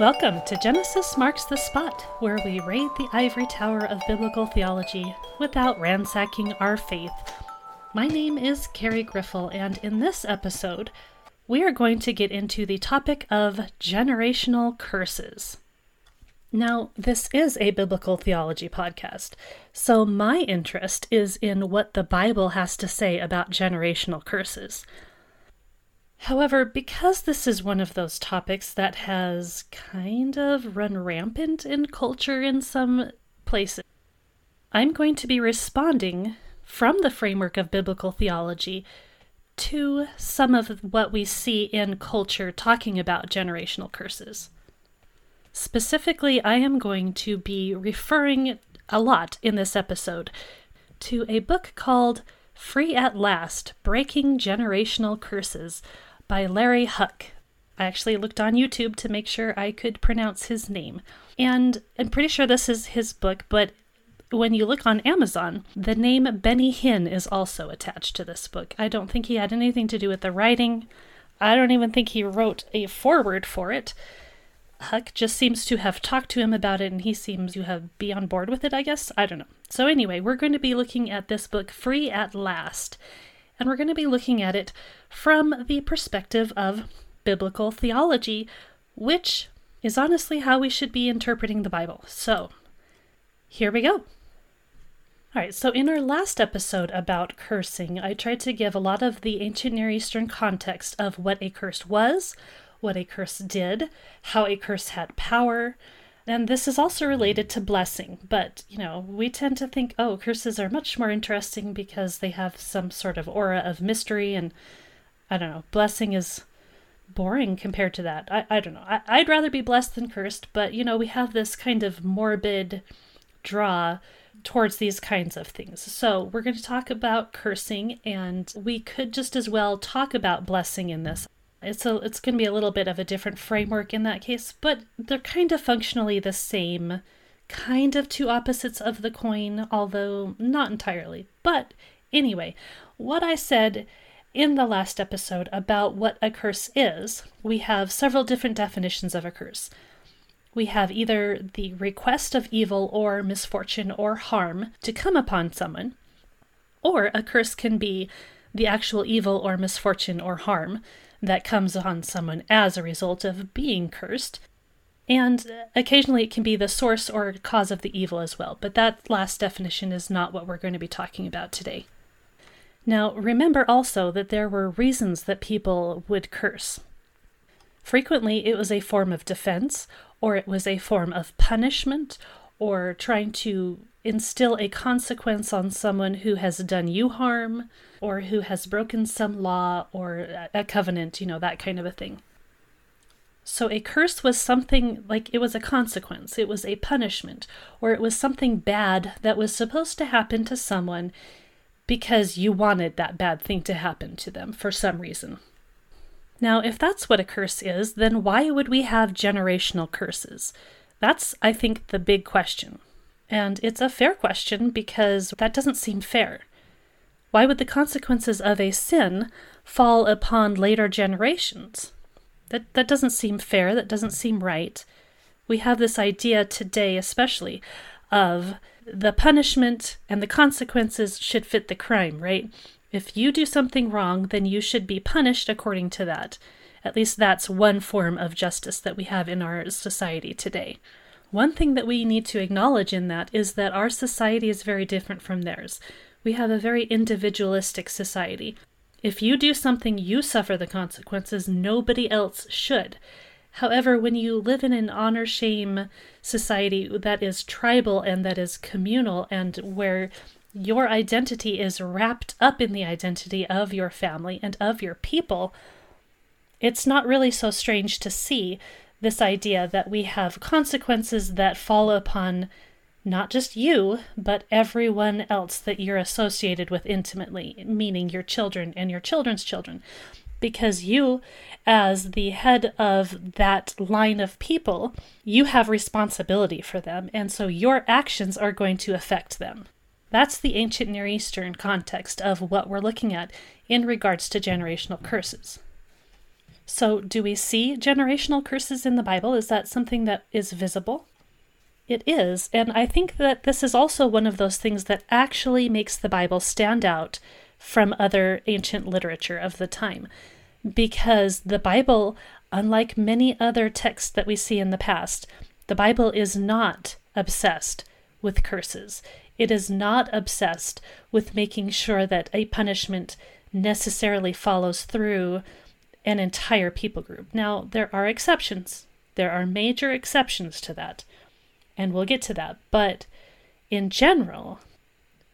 Welcome to Genesis Marks the Spot, where we raid the ivory tower of biblical theology without ransacking our faith. My name is Carrie Griffel, and in this episode, we are going to get into the topic of generational curses. Now, this is a biblical theology podcast, so my interest is in what the Bible has to say about generational curses. However, because this is one of those topics that has kind of run rampant in culture in some places, I'm going to be responding from the framework of biblical theology to some of what we see in culture talking about generational curses. Specifically, I am going to be referring a lot in this episode to a book called Free at Last Breaking Generational Curses by Larry Huch. I actually looked on YouTube to make sure I could pronounce his name. And I'm pretty sure this is his book, but when you look on Amazon, the name Benny Hinn is also attached to this book. I don't think he had anything to do with the writing. I don't even think he wrote a foreword for it. Huch just seems to have talked to him about it and he seems to have be on board with it, I guess. I don't know. So anyway, we're going to be looking at this book Free at Last and we're going to be looking at it from the perspective of biblical theology, which is honestly how we should be interpreting the Bible. So, here we go. All right, so in our last episode about cursing, I tried to give a lot of the ancient Near Eastern context of what a curse was, what a curse did, how a curse had power, and this is also related to blessing, but you know, we tend to think, oh, curses are much more interesting because they have some sort of aura of mystery, and I don't know, blessing is boring compared to that. I, I don't know. I, I'd rather be blessed than cursed, but you know, we have this kind of morbid draw towards these kinds of things. So, we're going to talk about cursing, and we could just as well talk about blessing in this. It's a it's going to be a little bit of a different framework in that case, but they're kind of functionally the same, kind of two opposites of the coin, although not entirely. But anyway, what I said in the last episode about what a curse is, we have several different definitions of a curse. We have either the request of evil or misfortune or harm to come upon someone, or a curse can be the actual evil or misfortune or harm that comes on someone as a result of being cursed. And occasionally it can be the source or cause of the evil as well, but that last definition is not what we're going to be talking about today. Now, remember also that there were reasons that people would curse. Frequently, it was a form of defense, or it was a form of punishment, or trying to instill a consequence on someone who has done you harm, or who has broken some law or a covenant, you know, that kind of a thing. So a curse was something like it was a consequence, it was a punishment, or it was something bad that was supposed to happen to someone because you wanted that bad thing to happen to them for some reason. Now, if that's what a curse is, then why would we have generational curses? That's, I think, the big question. And it's a fair question because that doesn't seem fair. Why would the consequences of a sin fall upon later generations? That, that doesn't seem fair. That doesn't seem right. We have this idea today, especially, of the punishment and the consequences should fit the crime, right? If you do something wrong, then you should be punished according to that. At least that's one form of justice that we have in our society today. One thing that we need to acknowledge in that is that our society is very different from theirs. We have a very individualistic society. If you do something, you suffer the consequences, nobody else should. However, when you live in an honor shame society that is tribal and that is communal, and where your identity is wrapped up in the identity of your family and of your people, it's not really so strange to see this idea that we have consequences that fall upon not just you, but everyone else that you're associated with intimately, meaning your children and your children's children. Because you, as the head of that line of people, you have responsibility for them, and so your actions are going to affect them. That's the ancient Near Eastern context of what we're looking at in regards to generational curses. So, do we see generational curses in the Bible? Is that something that is visible? It is, and I think that this is also one of those things that actually makes the Bible stand out from other ancient literature of the time. Because the Bible, unlike many other texts that we see in the past, the Bible is not obsessed with curses. It is not obsessed with making sure that a punishment necessarily follows through an entire people group. Now, there are exceptions. There are major exceptions to that. And we'll get to that. But in general,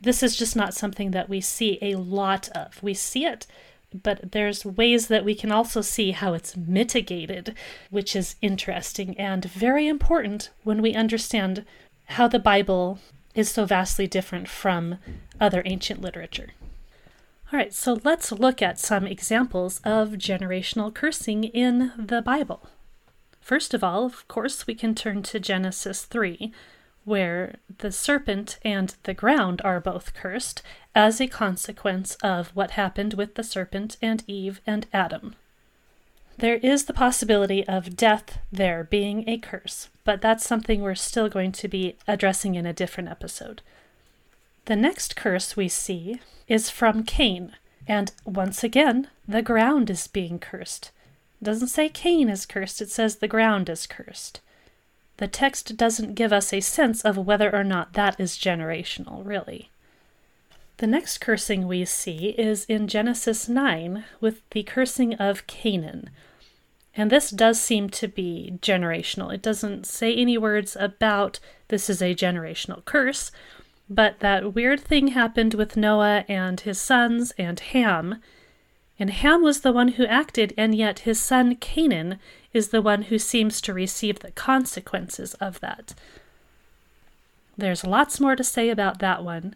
this is just not something that we see a lot of. We see it, but there's ways that we can also see how it's mitigated, which is interesting and very important when we understand how the Bible is so vastly different from other ancient literature. All right, so let's look at some examples of generational cursing in the Bible. First of all, of course, we can turn to Genesis 3, where the serpent and the ground are both cursed as a consequence of what happened with the serpent and Eve and Adam. There is the possibility of death there being a curse, but that's something we're still going to be addressing in a different episode. The next curse we see is from Cain, and once again, the ground is being cursed. It doesn't say Cain is cursed, it says the ground is cursed. The text doesn't give us a sense of whether or not that is generational, really. The next cursing we see is in Genesis 9 with the cursing of Canaan. And this does seem to be generational. It doesn't say any words about this is a generational curse, but that weird thing happened with Noah and his sons and Ham. And Ham was the one who acted, and yet his son Canaan is the one who seems to receive the consequences of that. There's lots more to say about that one.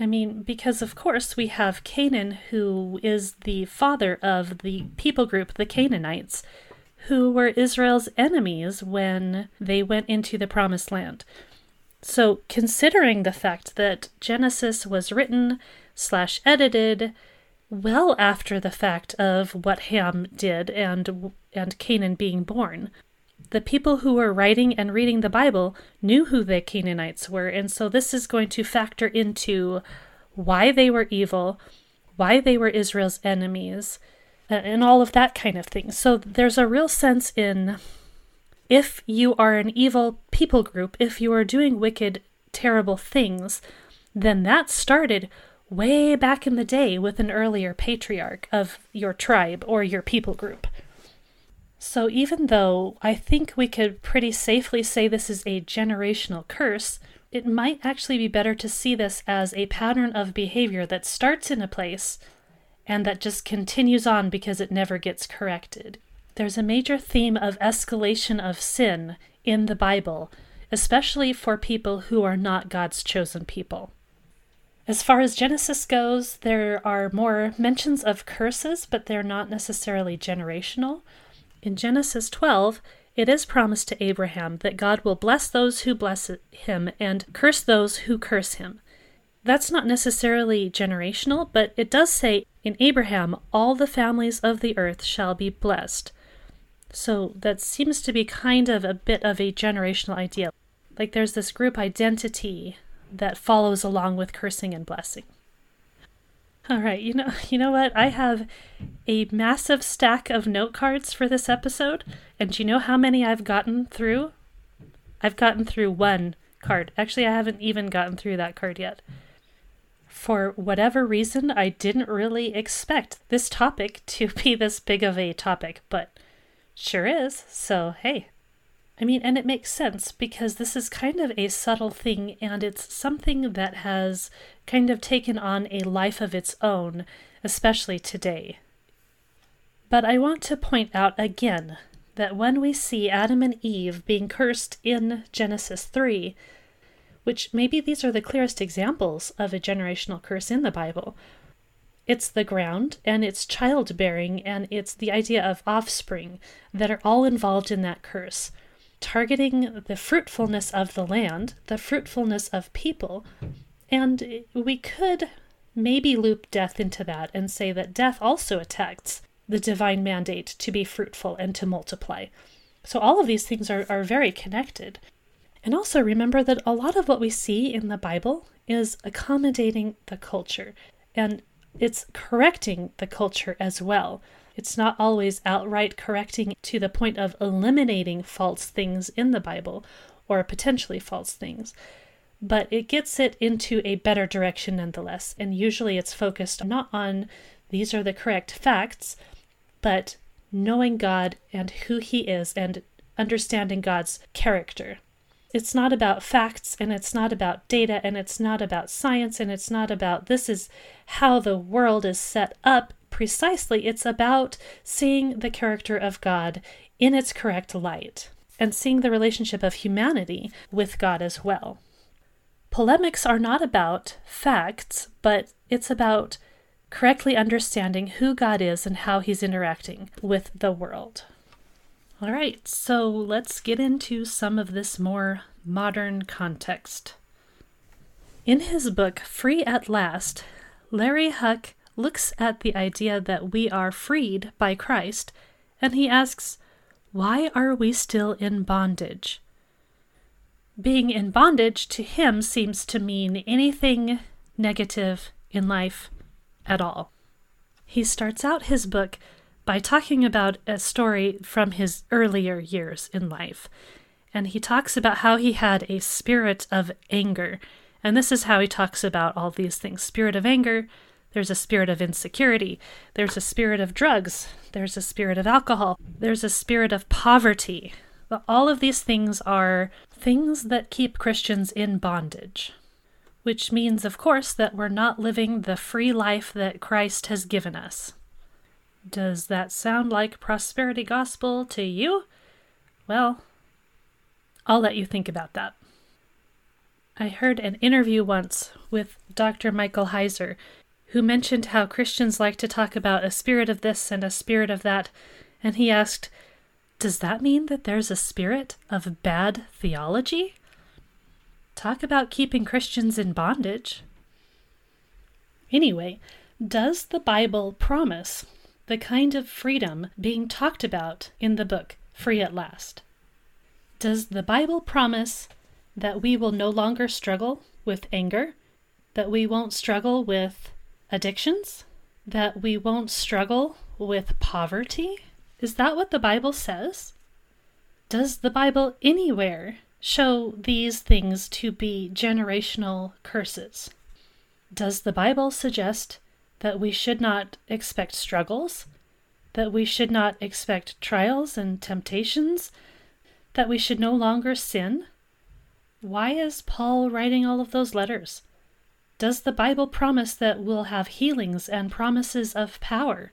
I mean, because of course we have Canaan, who is the father of the people group, the Canaanites, who were Israel's enemies when they went into the promised land. So, considering the fact that Genesis was written slash edited well after the fact of what Ham did and and Canaan being born, the people who were writing and reading the Bible knew who the Canaanites were, and so this is going to factor into why they were evil, why they were Israel's enemies, and all of that kind of thing. So there's a real sense in if you are an evil people group, if you are doing wicked, terrible things, then that started way back in the day with an earlier patriarch of your tribe or your people group. So, even though I think we could pretty safely say this is a generational curse, it might actually be better to see this as a pattern of behavior that starts in a place and that just continues on because it never gets corrected. There's a major theme of escalation of sin in the Bible, especially for people who are not God's chosen people. As far as Genesis goes, there are more mentions of curses, but they're not necessarily generational. In Genesis 12, it is promised to Abraham that God will bless those who bless him and curse those who curse him. That's not necessarily generational, but it does say, In Abraham all the families of the earth shall be blessed. So that seems to be kind of a bit of a generational idea. Like there's this group identity that follows along with cursing and blessing. All right, you know, you know what? I have a massive stack of note cards for this episode, and do you know how many I've gotten through? I've gotten through one card. Actually, I haven't even gotten through that card yet. For whatever reason, I didn't really expect this topic to be this big of a topic, but Sure is. So, hey. I mean, and it makes sense because this is kind of a subtle thing and it's something that has kind of taken on a life of its own, especially today. But I want to point out again that when we see Adam and Eve being cursed in Genesis 3, which maybe these are the clearest examples of a generational curse in the Bible, it's the ground and it's childbearing and it's the idea of offspring that are all involved in that curse, targeting the fruitfulness of the land, the fruitfulness of people. And we could maybe loop death into that and say that death also attacks the divine mandate to be fruitful and to multiply. So all of these things are, are very connected. And also remember that a lot of what we see in the Bible is accommodating the culture and it's correcting the culture as well. It's not always outright correcting to the point of eliminating false things in the Bible or potentially false things, but it gets it into a better direction nonetheless. And usually it's focused not on these are the correct facts, but knowing God and who He is and understanding God's character. It's not about facts and it's not about data and it's not about science and it's not about this is how the world is set up precisely. It's about seeing the character of God in its correct light and seeing the relationship of humanity with God as well. Polemics are not about facts, but it's about correctly understanding who God is and how he's interacting with the world. All right, so let's get into some of this more modern context. In his book, Free at Last, Larry Huch looks at the idea that we are freed by Christ and he asks, Why are we still in bondage? Being in bondage to him seems to mean anything negative in life at all. He starts out his book by talking about a story from his earlier years in life. And he talks about how he had a spirit of anger. And this is how he talks about all these things spirit of anger, there's a spirit of insecurity, there's a spirit of drugs, there's a spirit of alcohol, there's a spirit of poverty. All of these things are things that keep Christians in bondage, which means, of course, that we're not living the free life that Christ has given us. Does that sound like prosperity gospel to you? Well, I'll let you think about that. I heard an interview once with Dr. Michael Heiser, who mentioned how Christians like to talk about a spirit of this and a spirit of that, and he asked, Does that mean that there's a spirit of bad theology? Talk about keeping Christians in bondage. Anyway, does the Bible promise the kind of freedom being talked about in the book, Free at Last. Does the Bible promise that we will no longer struggle with anger, that we won't struggle with addictions, that we won't struggle with poverty? Is that what the Bible says? Does the Bible anywhere show these things to be generational curses? Does the Bible suggest that we should not expect struggles, that we should not expect trials and temptations, that we should no longer sin? Why is Paul writing all of those letters? Does the Bible promise that we'll have healings and promises of power?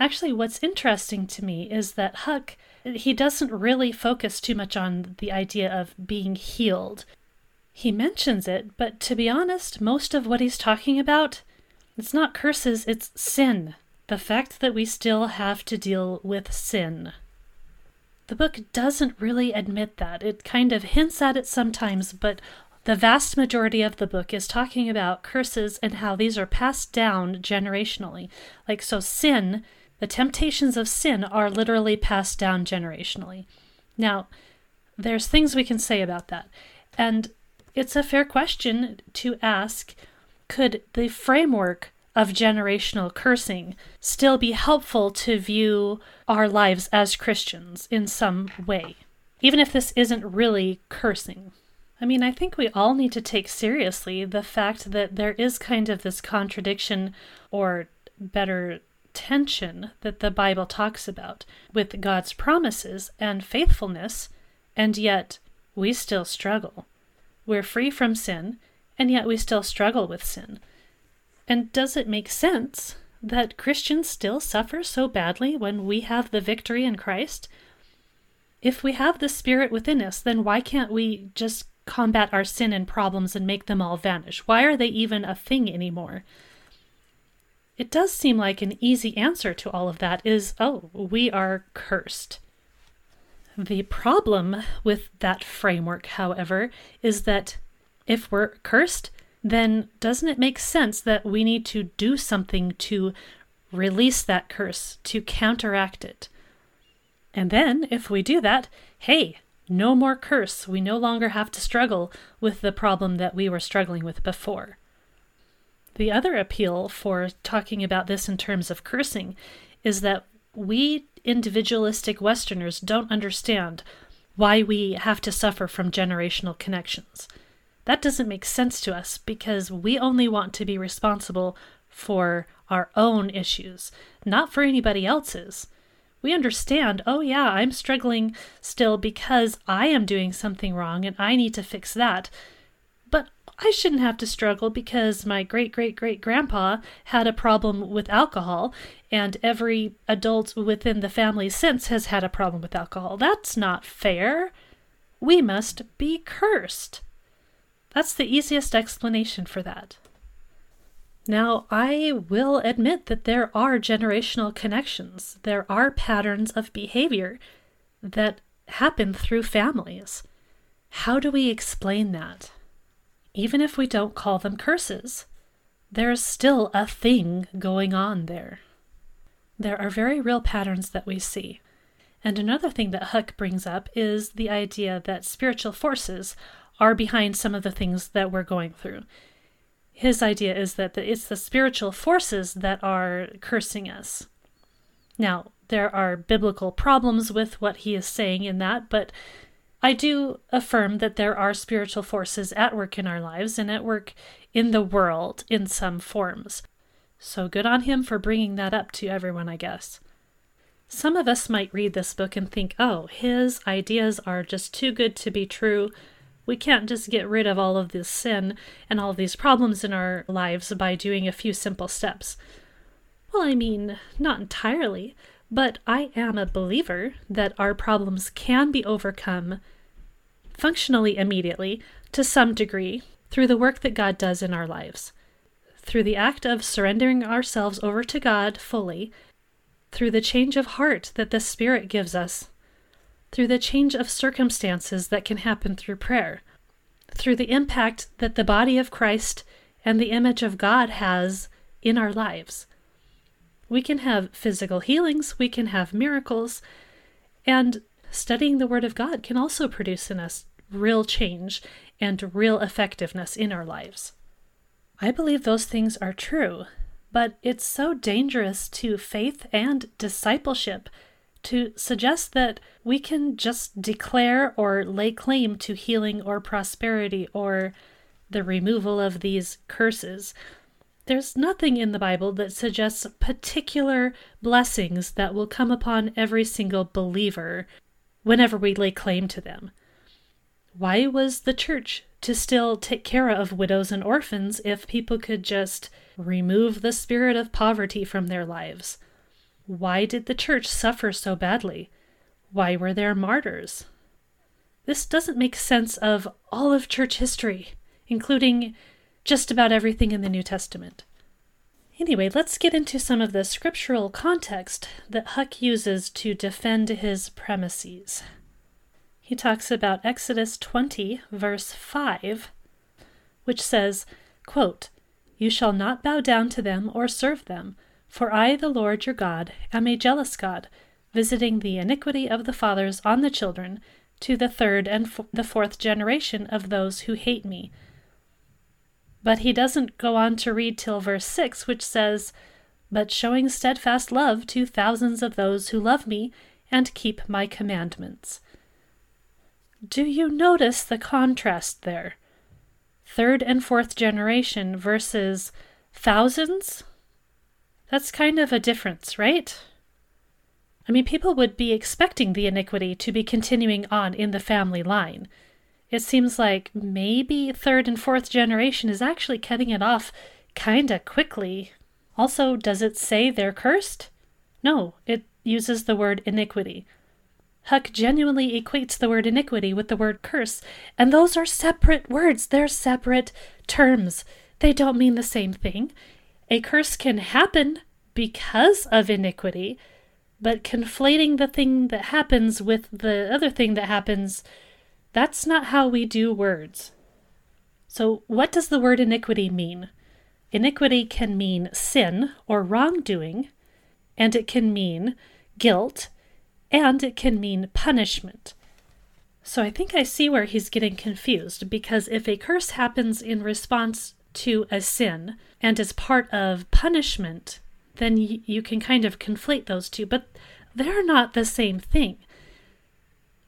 Actually, what's interesting to me is that Huch, he doesn't really focus too much on the idea of being healed. He mentions it, but to be honest, most of what he's talking about it's not curses, it's sin. The fact that we still have to deal with sin. The book doesn't really admit that. It kind of hints at it sometimes, but the vast majority of the book is talking about curses and how these are passed down generationally. Like, so sin, the temptations of sin are literally passed down generationally. Now, there's things we can say about that. And it's a fair question to ask could the framework of generational cursing still be helpful to view our lives as Christians in some way, even if this isn't really cursing? I mean, I think we all need to take seriously the fact that there is kind of this contradiction, or better, tension that the Bible talks about with God's promises and faithfulness, and yet we still struggle. We're free from sin, and yet we still struggle with sin. And does it make sense that Christians still suffer so badly when we have the victory in Christ? If we have the Spirit within us, then why can't we just combat our sin and problems and make them all vanish? Why are they even a thing anymore? It does seem like an easy answer to all of that is oh, we are cursed. The problem with that framework, however, is that if we're cursed, then doesn't it make sense that we need to do something to release that curse to counteract it. And then, if we do that, hey, no more curse. We no longer have to struggle with the problem that we were struggling with before. The other appeal for talking about this in terms of cursing is that we individualistic Westerners don't understand why we have to suffer from generational connections. That doesn't make sense to us because we only want to be responsible for our own issues, not for anybody else's. We understand, oh, yeah, I'm struggling still because I am doing something wrong and I need to fix that. But I shouldn't have to struggle because my great great great grandpa had a problem with alcohol, and every adult within the family since has had a problem with alcohol. That's not fair. We must be cursed. That's the easiest explanation for that. Now, I will admit that there are generational connections. There are patterns of behavior that happen through families. How do we explain that? Even if we don't call them curses, there's still a thing going on there. There are very real patterns that we see. And another thing that Huch brings up is the idea that spiritual forces are behind some of the things that we're going through his idea is that it's the spiritual forces that are cursing us. Now, there are biblical problems with what he is saying in that, but I do affirm that there are spiritual forces at work in our lives and at work in the world in some forms. So good on him for bringing that up to everyone, I guess. Some of us might read this book and think, oh, his ideas are just too good to be true. We can't just get rid of all of this sin and all of these problems in our lives by doing a few simple steps. Well, I mean, not entirely, but I am a believer that our problems can be overcome functionally immediately to some degree through the work that God does in our lives. Through the act of surrendering ourselves over to God fully, through the change of heart that the Spirit gives us through the change of circumstances that can happen through prayer, through the impact that the body of Christ and the image of God has in our lives. We can have physical healings, we can have miracles, and studying the Word of God can also produce in us real change and real effectiveness in our lives. I believe those things are true, but it's so dangerous to faith and discipleship to suggest that we can just declare or lay claim to healing or prosperity or the removal of these curses. There's nothing in the Bible that suggests particular blessings that will come upon every single believer whenever we lay claim to them. Why was the church to still take care of widows and orphans if people could just remove the spirit of poverty from their lives? Why did the church suffer so badly? Why were there martyrs? This doesn't make sense of all of church history, including just about everything in the New Testament. Anyway, let's get into some of the scriptural context that Huch uses to defend his premises. He talks about Exodus 20, verse 5, which says, quote, You shall not bow down to them or serve them, for I, the Lord your God, am a jealous God, visiting the iniquity of the fathers on the children to the third and f- the fourth generation of those who hate me. But he doesn't go on to read till verse 6, which says, But showing steadfast love to thousands of those who love me and keep my commandments. Do you notice the contrast there? Third and fourth generation versus thousands? That's kind of a difference, right? I mean, people would be expecting the iniquity to be continuing on in the family line. It seems like maybe third and fourth generation is actually cutting it off kinda quickly. Also, does it say they're cursed? No, it uses the word iniquity. Huch genuinely equates the word iniquity with the word curse, and those are separate words. They're separate terms. They don't mean the same thing. A curse can happen because of iniquity, but conflating the thing that happens with the other thing that happens, that's not how we do words. So, what does the word iniquity mean? Iniquity can mean sin or wrongdoing, and it can mean guilt, and it can mean punishment. So I think I see where he's getting confused because if a curse happens in response to a sin and is part of punishment, then y- you can kind of conflate those two, but they're not the same thing.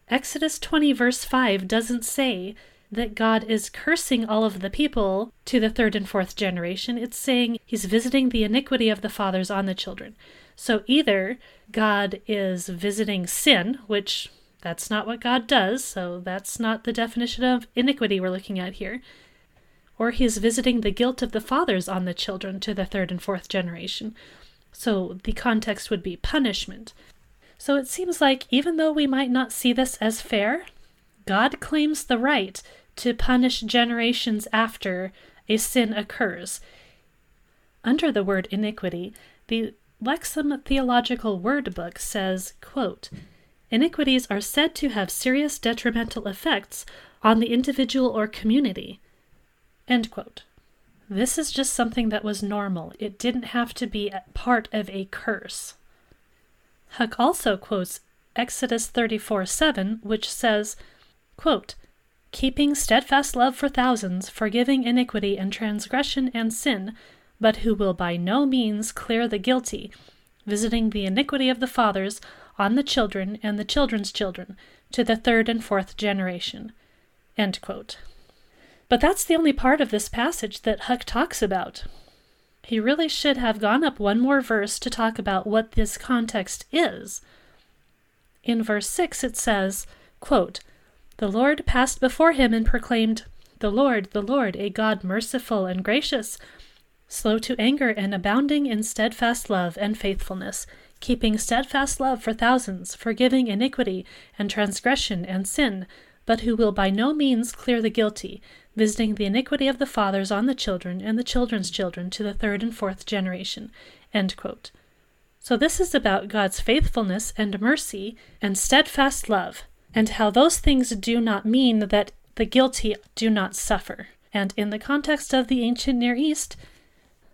Exodus 20, verse 5 doesn't say that God is cursing all of the people to the third and fourth generation. It's saying he's visiting the iniquity of the fathers on the children. So either God is visiting sin, which that's not what God does, so that's not the definition of iniquity we're looking at here, or he is visiting the guilt of the fathers on the children to the third and fourth generation. So the context would be punishment. So it seems like even though we might not see this as fair, God claims the right to punish generations after a sin occurs. Under the word iniquity, the Lexham Theological Word Book says, quote, Iniquities are said to have serious detrimental effects on the individual or community. End quote. This is just something that was normal. It didn't have to be part of a curse. Huch also quotes Exodus 34 7, which says, quote, Keeping steadfast love for thousands, forgiving iniquity and transgression and sin, but who will by no means clear the guilty, visiting the iniquity of the fathers on the children and the children's children to the third and fourth generation. But that's the only part of this passage that Huch talks about. He really should have gone up one more verse to talk about what this context is. In verse 6 it says, quote, The Lord passed before him and proclaimed, The Lord, the Lord, a God merciful and gracious, slow to anger and abounding in steadfast love and faithfulness, keeping steadfast love for thousands, forgiving iniquity and transgression and sin, but who will by no means clear the guilty, visiting the iniquity of the fathers on the children and the children's children to the third and fourth generation. So, this is about God's faithfulness and mercy and steadfast love, and how those things do not mean that the guilty do not suffer. And in the context of the ancient Near East,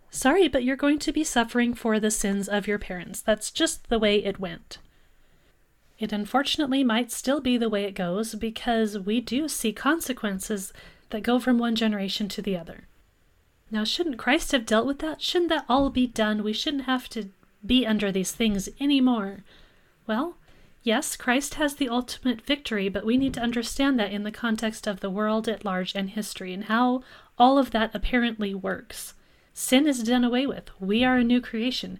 sorry, but you're going to be suffering for the sins of your parents. That's just the way it went. It unfortunately might still be the way it goes because we do see consequences that go from one generation to the other. Now, shouldn't Christ have dealt with that? Shouldn't that all be done? We shouldn't have to be under these things anymore. Well, yes, Christ has the ultimate victory, but we need to understand that in the context of the world at large and history and how all of that apparently works. Sin is done away with. We are a new creation.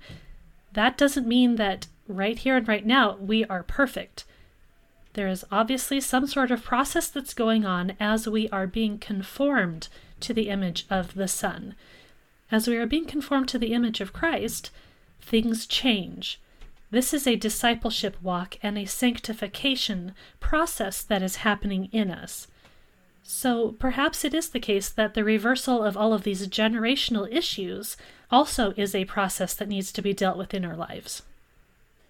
That doesn't mean that right here and right now we are perfect. There is obviously some sort of process that's going on as we are being conformed to the image of the Son. As we are being conformed to the image of Christ, things change. This is a discipleship walk and a sanctification process that is happening in us. So perhaps it is the case that the reversal of all of these generational issues also is a process that needs to be dealt with in our lives.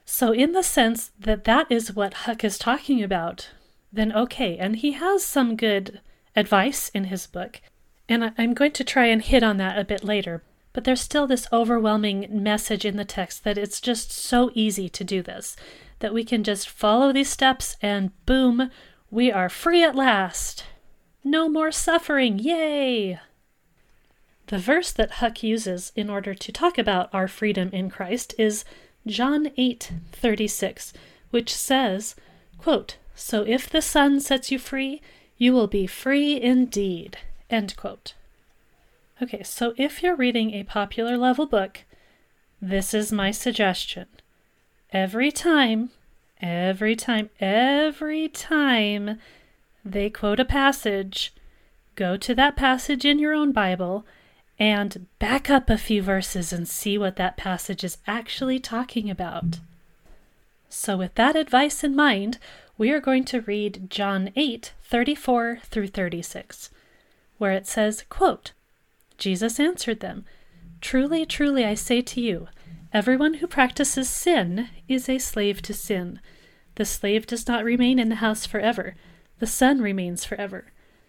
So, in the sense that that is what Huch is talking about, then okay, and he has some good advice in his book, and I'm going to try and hit on that a bit later. But there's still this overwhelming message in the text that it's just so easy to do this, that we can just follow these steps and boom, we are free at last. No more suffering, yay! The verse that Huch uses in order to talk about our freedom in Christ is John 8:36, which says, quote, "So if the Son sets you free, you will be free indeed." End quote. Okay, so if you're reading a popular level book, this is my suggestion. Every time, every time, every time they quote a passage, go to that passage in your own Bible and back up a few verses and see what that passage is actually talking about. So, with that advice in mind, we are going to read John 8 34 through 36, where it says, quote, Jesus answered them, Truly, truly, I say to you, everyone who practices sin is a slave to sin. The slave does not remain in the house forever, the son remains forever.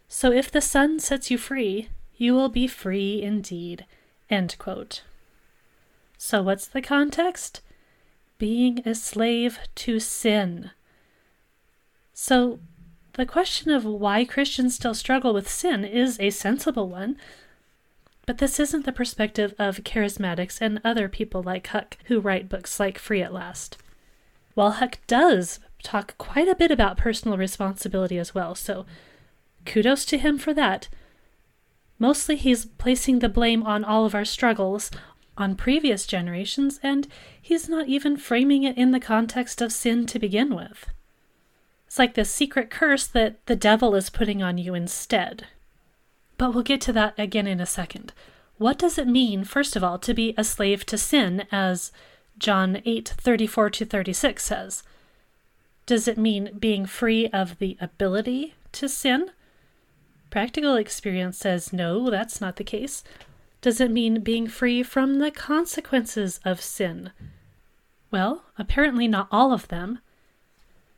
So if the son sets you free, you will be free indeed. End quote. So, what's the context? being a slave to sin. So, the question of why Christians still struggle with sin is a sensible one. But this isn't the perspective of charismatics and other people like Huch who write books like Free at Last. While Huch does talk quite a bit about personal responsibility as well, so kudos to him for that. Mostly he's placing the blame on all of our struggles on previous generations, and he's not even framing it in the context of sin to begin with. It's like this secret curse that the devil is putting on you instead. But we'll get to that again in a second. What does it mean, first of all, to be a slave to sin, as John 8 34 to 36 says? Does it mean being free of the ability to sin? Practical experience says no, that's not the case. Does it mean being free from the consequences of sin? Well, apparently not all of them.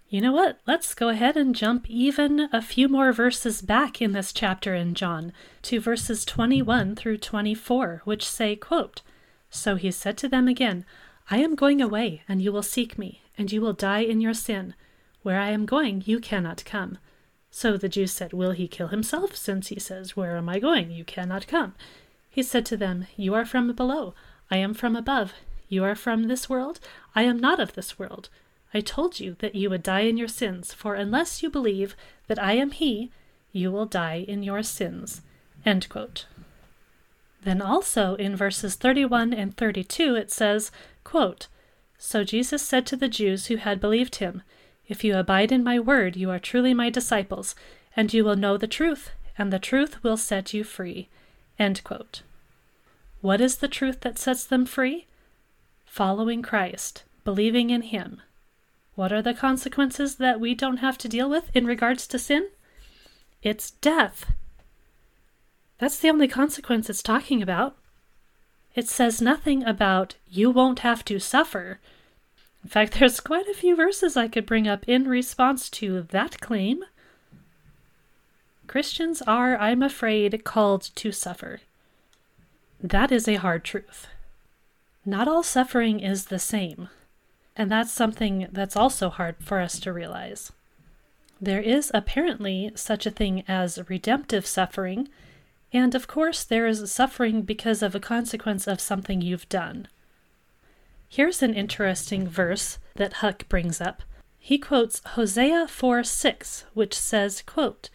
You know what? Let's go ahead and jump even a few more verses back in this chapter in John to verses 21 through 24, which say, quote, So he said to them again, I am going away, and you will seek me, and you will die in your sin. Where I am going, you cannot come. So the Jews said, Will he kill himself, since he says, Where am I going? You cannot come. He said to them, You are from below, I am from above. You are from this world, I am not of this world. I told you that you would die in your sins, for unless you believe that I am He, you will die in your sins. Then also in verses 31 and 32 it says, quote, So Jesus said to the Jews who had believed him, If you abide in my word, you are truly my disciples, and you will know the truth, and the truth will set you free. What is the truth that sets them free? Following Christ, believing in him. What are the consequences that we don't have to deal with in regards to sin? It's death. That's the only consequence it's talking about. It says nothing about you won't have to suffer. In fact, there's quite a few verses I could bring up in response to that claim. Christians are, I'm afraid, called to suffer. That is a hard truth. Not all suffering is the same. And that's something that's also hard for us to realize. There is apparently such a thing as redemptive suffering, and of course, there is suffering because of a consequence of something you've done. Here's an interesting verse that Huch brings up. He quotes Hosea 4 6, which says, quote,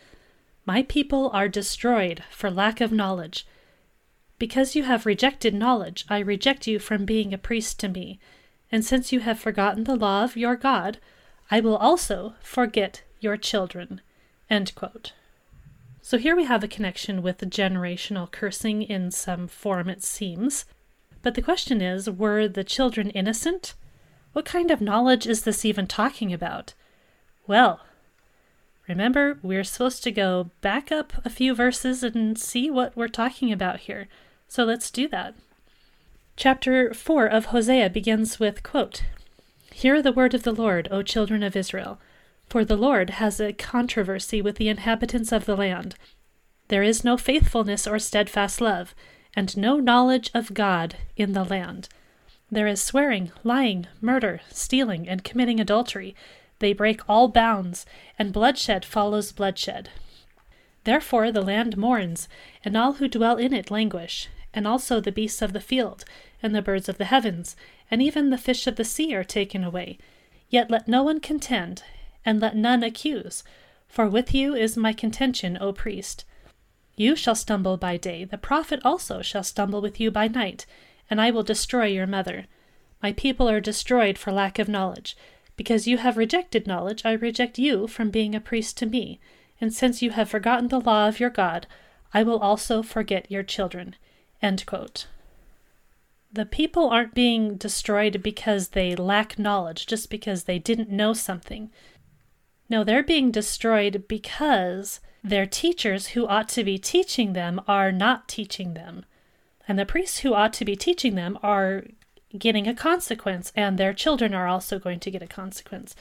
My people are destroyed for lack of knowledge. Because you have rejected knowledge, I reject you from being a priest to me and since you have forgotten the law of your God, I will also forget your children. End quote. So here we have a connection with generational cursing in some form, it seems. But the question is were the children innocent? What kind of knowledge is this even talking about? Well, remember, we're supposed to go back up a few verses and see what we're talking about here. So let's do that. Chapter 4 of Hosea begins with, quote, Hear the word of the Lord, O children of Israel. For the Lord has a controversy with the inhabitants of the land. There is no faithfulness or steadfast love, and no knowledge of God in the land. There is swearing, lying, murder, stealing, and committing adultery. They break all bounds, and bloodshed follows bloodshed. Therefore the land mourns, and all who dwell in it languish, and also the beasts of the field, and the birds of the heavens, and even the fish of the sea are taken away. Yet let no one contend, and let none accuse, for with you is my contention, O priest. You shall stumble by day, the prophet also shall stumble with you by night, and I will destroy your mother. My people are destroyed for lack of knowledge. Because you have rejected knowledge, I reject you from being a priest to me. And since you have forgotten the law of your God, I will also forget your children. The people aren't being destroyed because they lack knowledge, just because they didn't know something. No, they're being destroyed because their teachers who ought to be teaching them are not teaching them. And the priests who ought to be teaching them are getting a consequence, and their children are also going to get a consequence.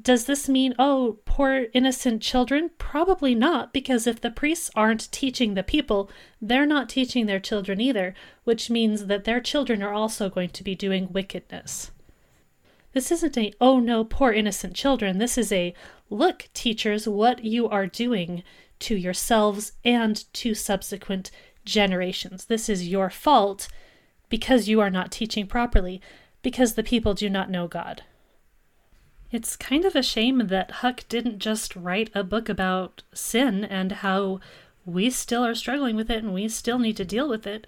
Does this mean, oh, poor innocent children? Probably not, because if the priests aren't teaching the people, they're not teaching their children either, which means that their children are also going to be doing wickedness. This isn't a, oh no, poor innocent children. This is a, look, teachers, what you are doing to yourselves and to subsequent generations. This is your fault because you are not teaching properly, because the people do not know God. It's kind of a shame that Huch didn't just write a book about sin and how we still are struggling with it and we still need to deal with it,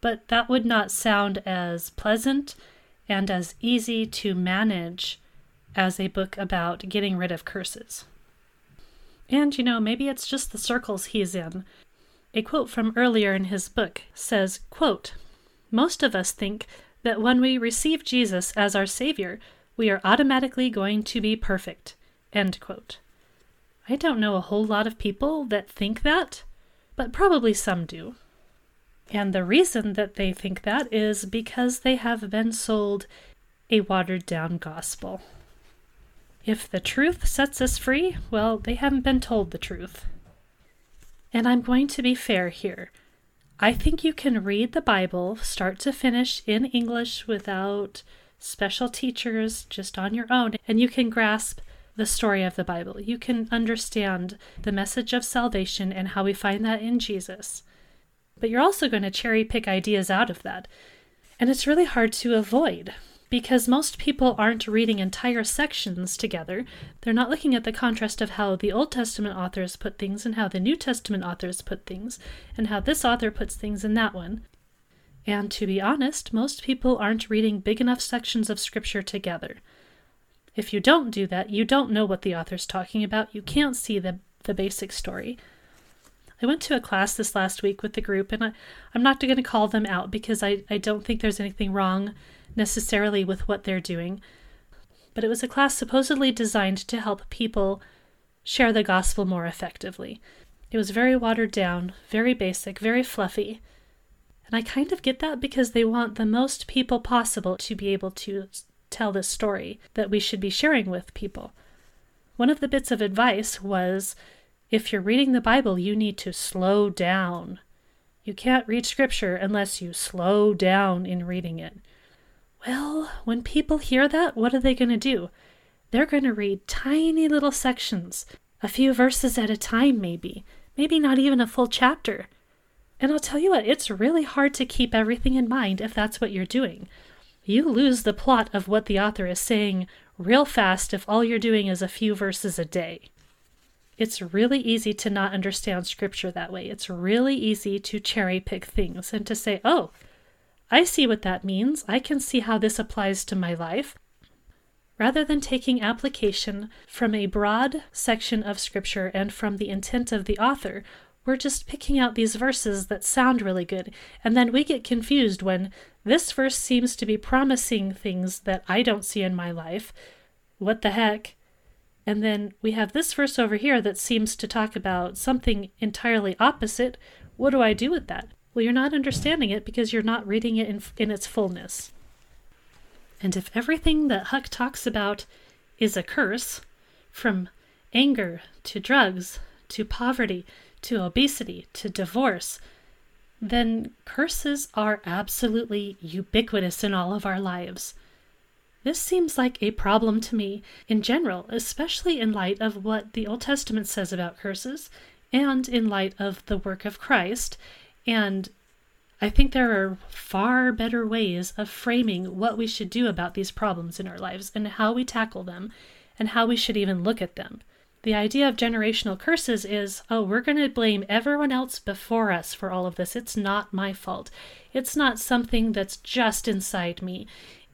but that would not sound as pleasant and as easy to manage as a book about getting rid of curses. And, you know, maybe it's just the circles he's in. A quote from earlier in his book says, quote, Most of us think that when we receive Jesus as our Savior, we are automatically going to be perfect. End quote. I don't know a whole lot of people that think that, but probably some do. And the reason that they think that is because they have been sold a watered down gospel. If the truth sets us free, well, they haven't been told the truth. And I'm going to be fair here. I think you can read the Bible start to finish in English without special teachers, just on your own, and you can grasp the story of the Bible. You can understand the message of salvation and how we find that in Jesus. But you're also going to cherry pick ideas out of that. And it's really hard to avoid because most people aren't reading entire sections together. They're not looking at the contrast of how the Old Testament authors put things and how the New Testament authors put things, and how this author puts things in that one. And to be honest, most people aren't reading big enough sections of Scripture together. If you don't do that, you don't know what the author's talking about, you can't see the, the basic story. I went to a class this last week with the group, and I, I'm not going to call them out because I, I don't think there's anything wrong necessarily with what they're doing. But it was a class supposedly designed to help people share the gospel more effectively. It was very watered down, very basic, very fluffy. And I kind of get that because they want the most people possible to be able to tell this story that we should be sharing with people. One of the bits of advice was if you're reading the Bible, you need to slow down. You can't read scripture unless you slow down in reading it. Well, when people hear that, what are they going to do? They're going to read tiny little sections, a few verses at a time, maybe, maybe not even a full chapter. And I'll tell you what, it's really hard to keep everything in mind if that's what you're doing. You lose the plot of what the author is saying real fast if all you're doing is a few verses a day. It's really easy to not understand scripture that way. It's really easy to cherry pick things and to say, oh, I see what that means. I can see how this applies to my life. Rather than taking application from a broad section of scripture and from the intent of the author, we're just picking out these verses that sound really good, and then we get confused when this verse seems to be promising things that I don't see in my life. What the heck? And then we have this verse over here that seems to talk about something entirely opposite. What do I do with that? Well, you're not understanding it because you're not reading it in, in its fullness. And if everything that Huch talks about is a curse, from anger to drugs to poverty to obesity to divorce, then curses are absolutely ubiquitous in all of our lives. This seems like a problem to me in general, especially in light of what the Old Testament says about curses and in light of the work of Christ. And I think there are far better ways of framing what we should do about these problems in our lives and how we tackle them and how we should even look at them. The idea of generational curses is oh, we're going to blame everyone else before us for all of this. It's not my fault. It's not something that's just inside me.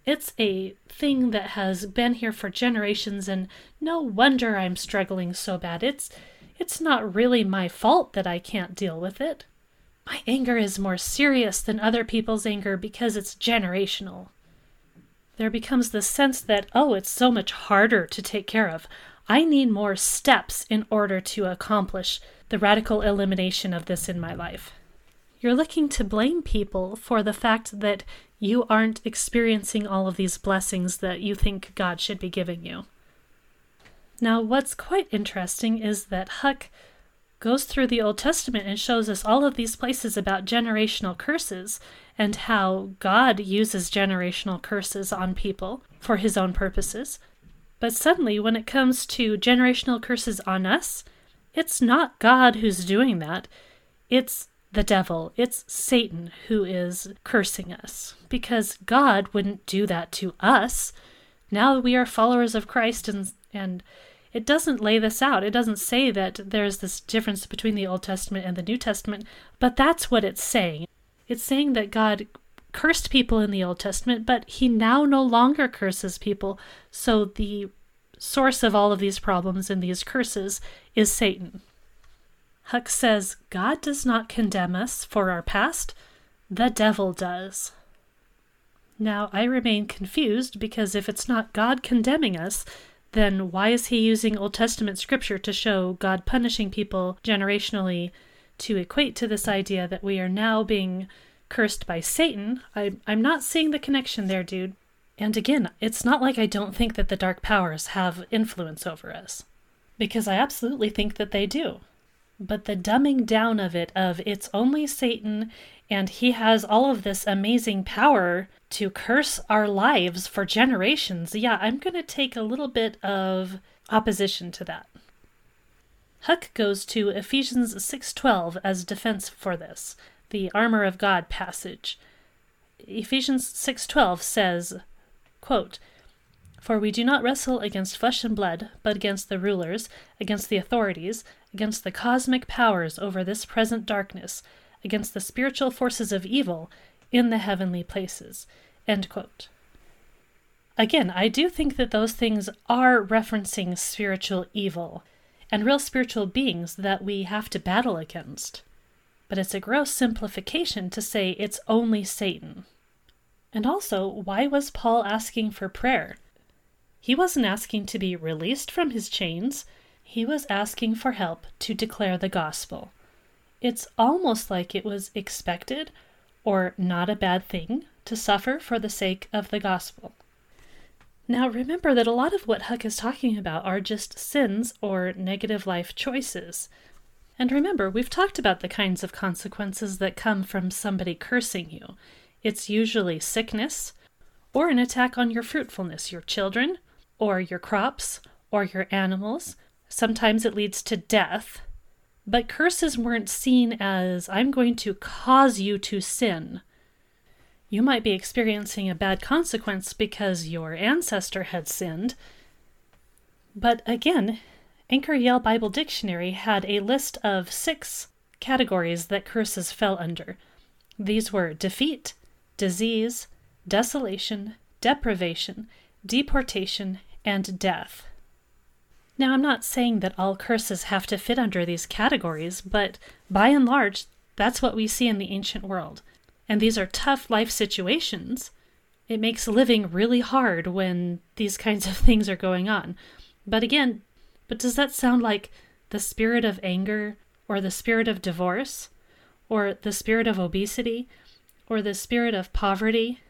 It's a thing that has been here for generations and no wonder I'm struggling so bad. It's it's not really my fault that I can't deal with it. My anger is more serious than other people's anger because it's generational. There becomes the sense that, oh, it's so much harder to take care of. I need more steps in order to accomplish the radical elimination of this in my life. You're looking to blame people for the fact that you aren't experiencing all of these blessings that you think God should be giving you. Now, what's quite interesting is that Huch goes through the Old Testament and shows us all of these places about generational curses and how God uses generational curses on people for his own purposes. But suddenly, when it comes to generational curses on us, it's not God who's doing that. It's the devil. It's Satan who is cursing us because God wouldn't do that to us. Now we are followers of Christ and and it doesn't lay this out. It doesn't say that there's this difference between the Old Testament and the New Testament, but that's what it's saying. It's saying that God cursed people in the Old Testament, but he now no longer curses people. So the source of all of these problems and these curses is Satan. Huch says, God does not condemn us for our past, the devil does. Now, I remain confused because if it's not God condemning us, then why is he using Old Testament scripture to show God punishing people generationally to equate to this idea that we are now being cursed by Satan? I, I'm not seeing the connection there, dude. And again, it's not like I don't think that the dark powers have influence over us, because I absolutely think that they do. But the dumbing down of it, of it's only Satan and he has all of this amazing power to curse our lives for generations. Yeah, I'm going to take a little bit of opposition to that. Huch goes to Ephesians 6:12 as defense for this, the armor of God passage. Ephesians 6:12 says, quote, "For we do not wrestle against flesh and blood, but against the rulers, against the authorities, against the cosmic powers over this present darkness, against the spiritual forces of evil in the heavenly places. Again, I do think that those things are referencing spiritual evil and real spiritual beings that we have to battle against. But it's a gross simplification to say it's only Satan. And also, why was Paul asking for prayer? He wasn't asking to be released from his chains, he was asking for help to declare the gospel. It's almost like it was expected or not a bad thing to suffer for the sake of the gospel. Now, remember that a lot of what Huch is talking about are just sins or negative life choices. And remember, we've talked about the kinds of consequences that come from somebody cursing you. It's usually sickness, or an attack on your fruitfulness, your children, or your crops, or your animals. Sometimes it leads to death, but curses weren't seen as, I'm going to cause you to sin. You might be experiencing a bad consequence because your ancestor had sinned. But again, Anchor Yale Bible Dictionary had a list of six categories that curses fell under. These were defeat, disease, desolation, deprivation, deportation, and death. Now, I'm not saying that all curses have to fit under these categories, but by and large, that's what we see in the ancient world. And these are tough life situations. It makes living really hard when these kinds of things are going on. But again, but does that sound like the spirit of anger, or the spirit of divorce, or the spirit of obesity, or the spirit of poverty?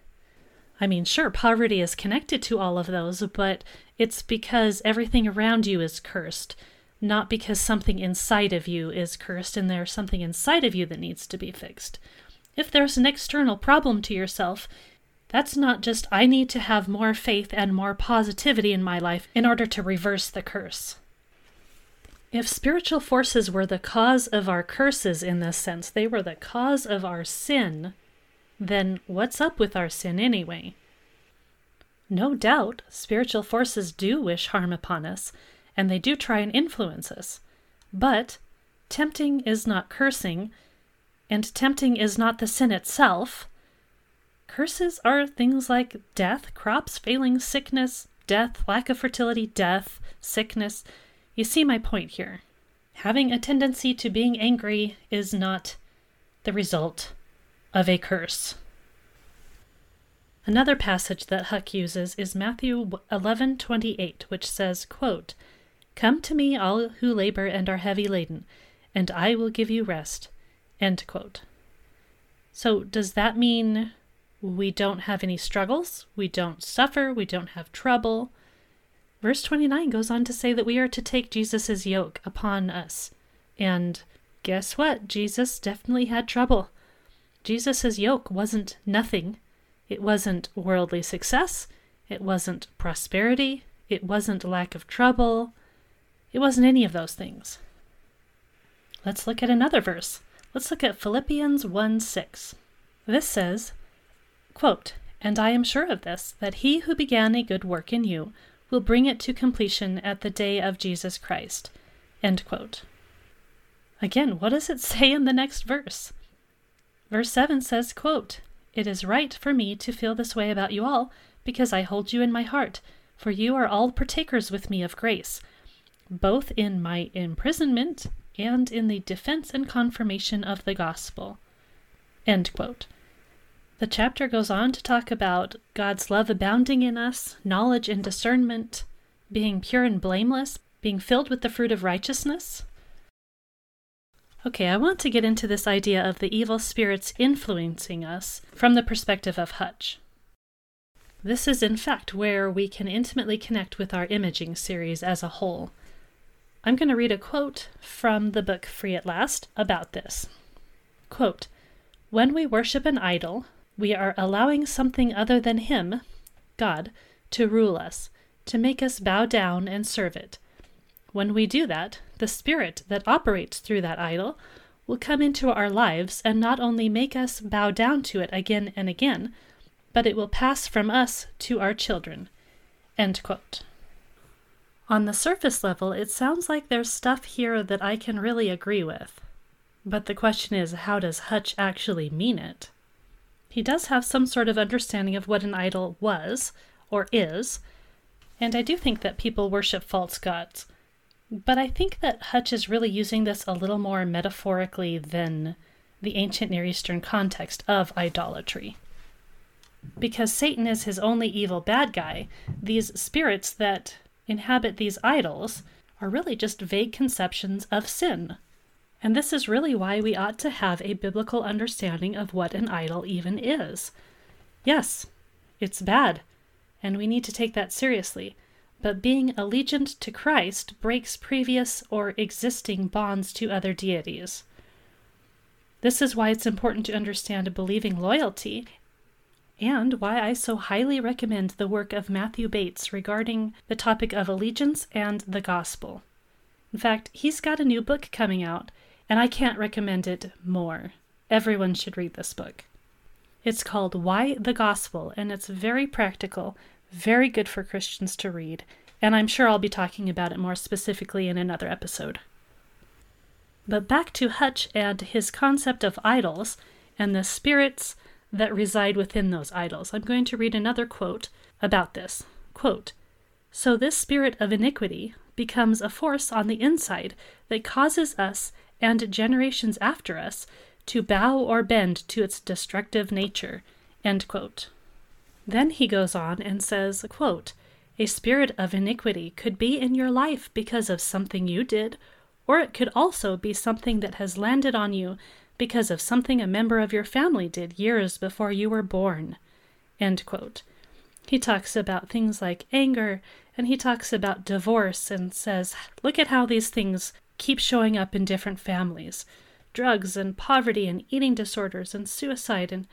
I mean, sure, poverty is connected to all of those, but it's because everything around you is cursed, not because something inside of you is cursed and there's something inside of you that needs to be fixed. If there's an external problem to yourself, that's not just I need to have more faith and more positivity in my life in order to reverse the curse. If spiritual forces were the cause of our curses in this sense, they were the cause of our sin, then what's up with our sin anyway? No doubt, spiritual forces do wish harm upon us, and they do try and influence us. But tempting is not cursing, and tempting is not the sin itself. Curses are things like death, crops failing, sickness, death, lack of fertility, death, sickness. You see my point here. Having a tendency to being angry is not the result of a curse. Another passage that Huch uses is Matthew 11:28, which says, quote, "Come to me all who labor and are heavy laden, and I will give you rest." End quote. So does that mean we don't have any struggles, we don't suffer, we don't have trouble? Verse 29 goes on to say that we are to take Jesus' yoke upon us And guess what? Jesus definitely had trouble. Jesus' yoke wasn't nothing. It wasn't worldly success. It wasn't prosperity. It wasn't lack of trouble. It wasn't any of those things. Let's look at another verse. Let's look at Philippians 1 6. This says, quote, And I am sure of this, that he who began a good work in you will bring it to completion at the day of Jesus Christ. End quote. Again, what does it say in the next verse? Verse 7 says, quote, It is right for me to feel this way about you all, because I hold you in my heart, for you are all partakers with me of grace, both in my imprisonment and in the defense and confirmation of the gospel. End quote. The chapter goes on to talk about God's love abounding in us, knowledge and discernment, being pure and blameless, being filled with the fruit of righteousness. Okay, I want to get into this idea of the evil spirits influencing us from the perspective of Huch. This is, in fact, where we can intimately connect with our imaging series as a whole. I'm going to read a quote from the book Free at Last about this. Quote, When we worship an idol, we are allowing something other than Him, God, to rule us, to make us bow down and serve it. When we do that, the spirit that operates through that idol will come into our lives and not only make us bow down to it again and again, but it will pass from us to our children. On the surface level, it sounds like there's stuff here that I can really agree with. But the question is, how does Huch actually mean it? He does have some sort of understanding of what an idol was, or is, and I do think that people worship false gods. But I think that Huch is really using this a little more metaphorically than the ancient Near Eastern context of idolatry. Because Satan is his only evil bad guy, these spirits that inhabit these idols are really just vague conceptions of sin. And this is really why we ought to have a biblical understanding of what an idol even is. Yes, it's bad, and we need to take that seriously. But being allegiant to Christ breaks previous or existing bonds to other deities. This is why it's important to understand believing loyalty and why I so highly recommend the work of Matthew Bates regarding the topic of allegiance and the gospel. In fact, he's got a new book coming out, and I can't recommend it more. Everyone should read this book. It's called Why the Gospel, and it's very practical, very good for Christians to read, and I'm sure I'll be talking about it more specifically in another episode. But back to Huch and his concept of idols and the spirits that reside within those idols. I'm going to read another quote about this. Quote, so this spirit of iniquity becomes a force on the inside that causes us and generations after us to bow or bend to its destructive nature. Then he goes on and says, quote, A spirit of iniquity could be in your life because of something you did, or it could also be something that has landed on you because of something a member of your family did years before you were born. He talks about things like anger, and he talks about divorce and says, look at how these things keep showing up in different families drugs and poverty and eating disorders and suicide and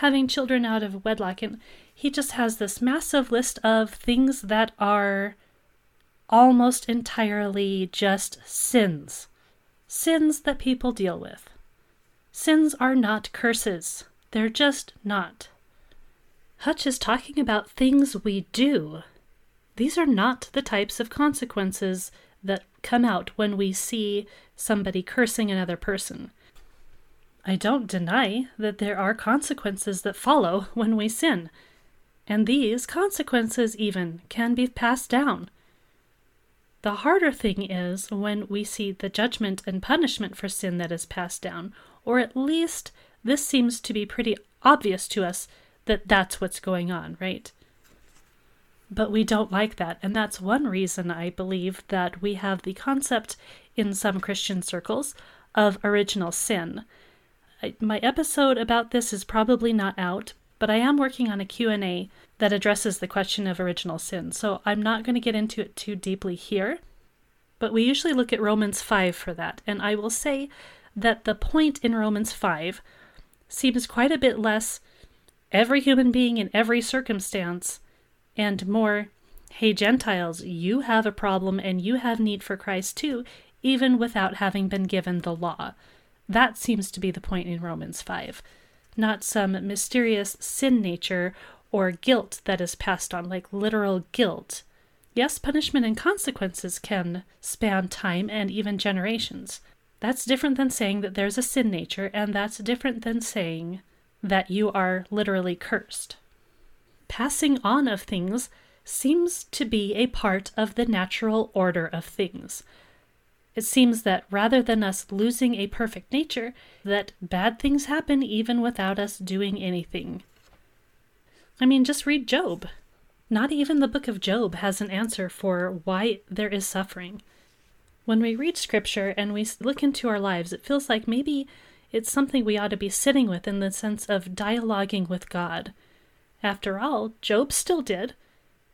having children out of wedlock. And he just has this massive list of things that are almost entirely just sins. Sins that people deal with. Sins are not curses, they're just not. Huch is talking about things we do. These are not the types of consequences that come out when we see somebody cursing another person. I don't deny that there are consequences that follow when we sin, and these consequences, even, can be passed down. The harder thing is when we see the judgment and punishment for sin that is passed down, or at least this seems to be pretty obvious to us that that's what's going on, right? But we don't like that, and that's one reason I believe that we have the concept in some Christian circles of original sin. My episode about this is probably not out, but I am working on a Q&A that addresses the question of original sin. So I'm not going to get into it too deeply here. but we usually look at Romans 5 for that. And I will say that the point in Romans 5 seems quite a bit less every human being in every circumstance and more, hey, Gentiles, you have a problem and you have need for Christ too, even without having been given the law. That seems to be the point in Romans 5, not some mysterious sin nature or guilt that is passed on, like literal guilt. Yes, punishment and consequences can span time and even generations. That's different than saying that there's a sin nature, and that's different than saying that you are literally cursed. Passing on of things seems to be a part of the natural order of things. It seems that rather than us losing a perfect nature, that bad things happen even without us doing anything. I mean, just read Job. Not even the book of Job has an answer for why there is suffering. When we read scripture and we look into our lives, it feels like maybe it's something we ought to be sitting with in the sense of dialoguing with God. After all, Job still did.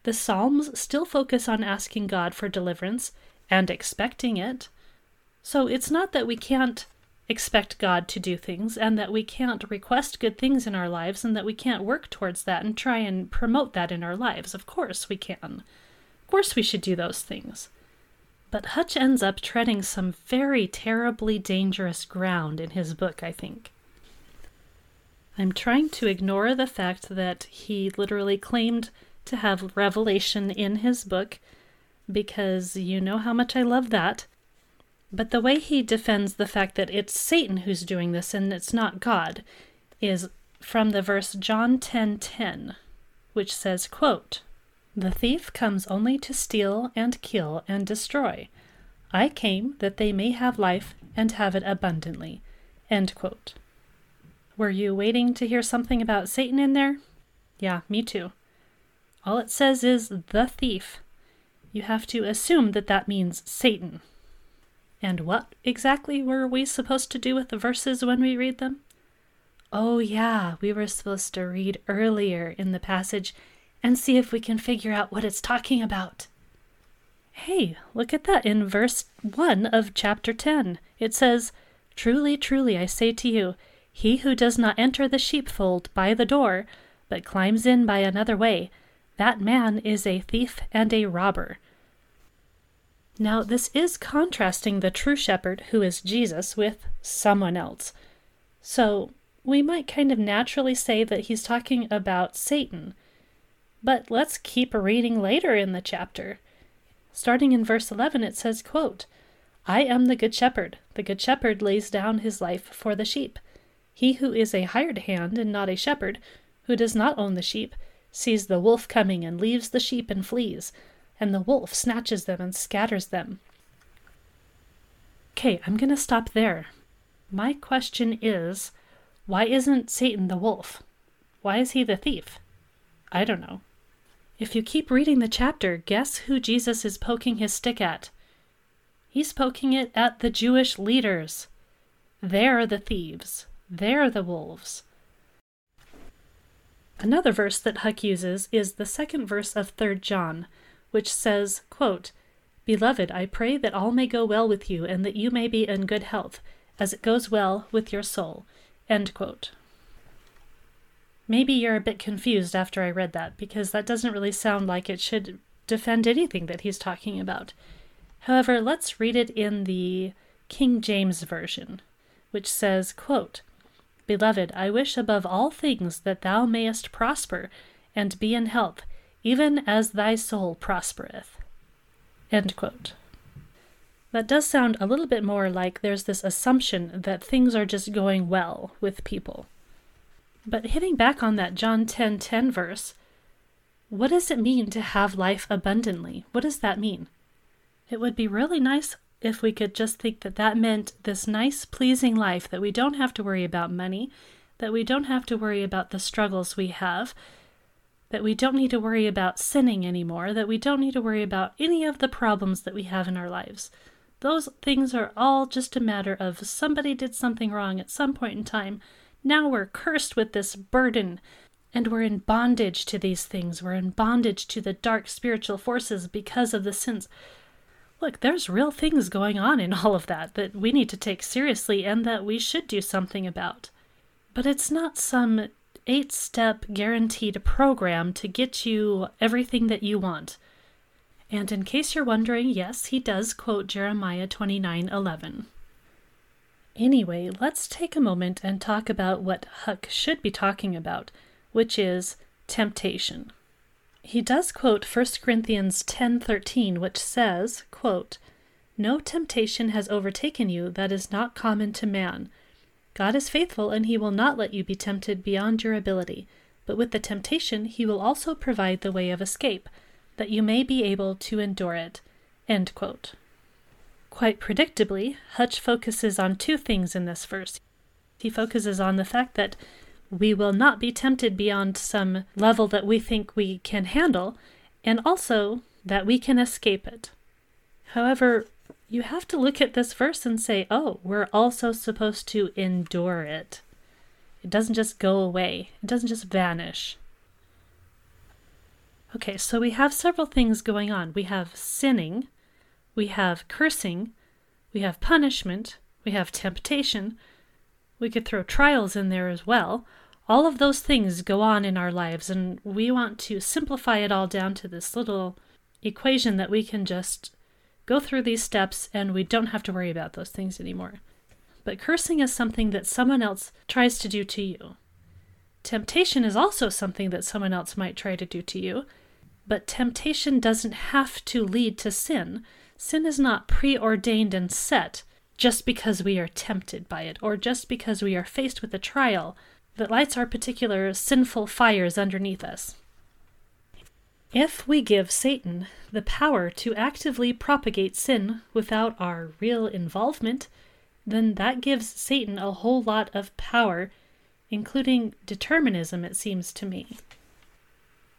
The Psalms still focus on asking God for deliverance and expecting it. So it's not that we can't expect God to do things and that we can't request good things in our lives and that we can't work towards that and try and promote that in our lives. Of course we can. Of course we should do those things. But Huch ends up treading some very terribly dangerous ground in his book, I think. I'm trying to ignore the fact that he literally claimed to have revelation in his book because you know how much I love that. But the way he defends the fact that it's Satan who's doing this and it's not God is from the verse John 10:10, 10, which says, quote, the thief comes only to steal and kill and destroy. I came that they may have life and have it abundantly. End quote. Were you waiting to hear something about Satan in there? Yeah, me too. All it says is the thief. You have to assume that that means Satan. And what exactly were we supposed to do with the verses when we read them? Oh, yeah, we were supposed to read earlier in the passage and see if we can figure out what it's talking about. Hey, look at that in verse 1 of chapter 10. It says, Truly, truly, I say to you, he who does not enter the sheepfold by the door, but climbs in by another way, that man is a thief and a robber. Now, this is contrasting the true shepherd, who is Jesus, with someone else. So, we might kind of naturally say that he's talking about Satan, but let's keep reading later in the chapter. Starting in verse 11, it says, quote, I am the good shepherd. The good shepherd lays down his life for the sheep. He who is a hired hand and not a shepherd, who does not own the sheep, sees the wolf coming and leaves the sheep and flees, and the wolf snatches them and scatters them. Okay, I'm going to stop there. My question is why isn't Satan the wolf? Why is he the thief? I don't know. If you keep reading the chapter, guess who Jesus is poking his stick at? He's poking it at the Jewish leaders. They're the thieves. They're the wolves. Another verse that Huch uses is the second verse of 3 John, which says, quote, Beloved, I pray that all may go well with you and that you may be in good health, as it goes well with your soul. End quote. Maybe you're a bit confused after I read that, because that doesn't really sound like it should defend anything that he's talking about. However, let's read it in the King James Version, which says, quote, Beloved, I wish above all things that thou mayest prosper and be in health, even as thy soul prospereth. That does sound a little bit more like there's this assumption that things are just going well with people. But hitting back on that John 10:10 10, 10 verse, what does it mean to have life abundantly? What does that mean? It would be really nice if we could just think that that meant this nice, pleasing life that we don't have to worry about money, that we don't have to worry about the struggles we have, that we don't need to worry about sinning anymore, that we don't need to worry about any of the problems that we have in our lives. Those things are all just a matter of somebody did something wrong at some point in time now we're cursed with this burden, and we're in bondage to these things. We're in bondage to the dark spiritual forces because of the sins. look, there's real things going on in all of that that we need to take seriously and that we should do something about. But it's not some eight step guaranteed program to get you everything that you want. And in case you're wondering, yes, he does quote Jeremiah 29 11. Anyway, let's take a moment and talk about what Huch should be talking about, which is temptation. He does quote 1 Corinthians 10:13, which says, quote, "No temptation has overtaken you that is not common to man. God is faithful and he will not let you be tempted beyond your ability, but with the temptation he will also provide the way of escape, that you may be able to endure it." Quite predictably, Huch focuses on two things in this verse. He focuses on the fact that we will not be tempted beyond some level that we think we can handle, and also that we can escape it. However, you have to look at this verse and say, oh, we're also supposed to endure it. It doesn't just go away, it doesn't just vanish. Okay, so we have several things going on. We have sinning, we have cursing, we have punishment, we have temptation, we could throw trials in there as well. All of those things go on in our lives, and we want to simplify it all down to this little equation that we can just go through these steps and we don't have to worry about those things anymore. But cursing is something that someone else tries to do to you. Temptation is also something that someone else might try to do to you, but temptation doesn't have to lead to sin. Sin is not preordained and set just because we are tempted by it, or just because we are faced with a trial that lights our particular sinful fires underneath us. If we give Satan the power to actively propagate sin without our real involvement, then that gives Satan a whole lot of power, including determinism, it seems to me.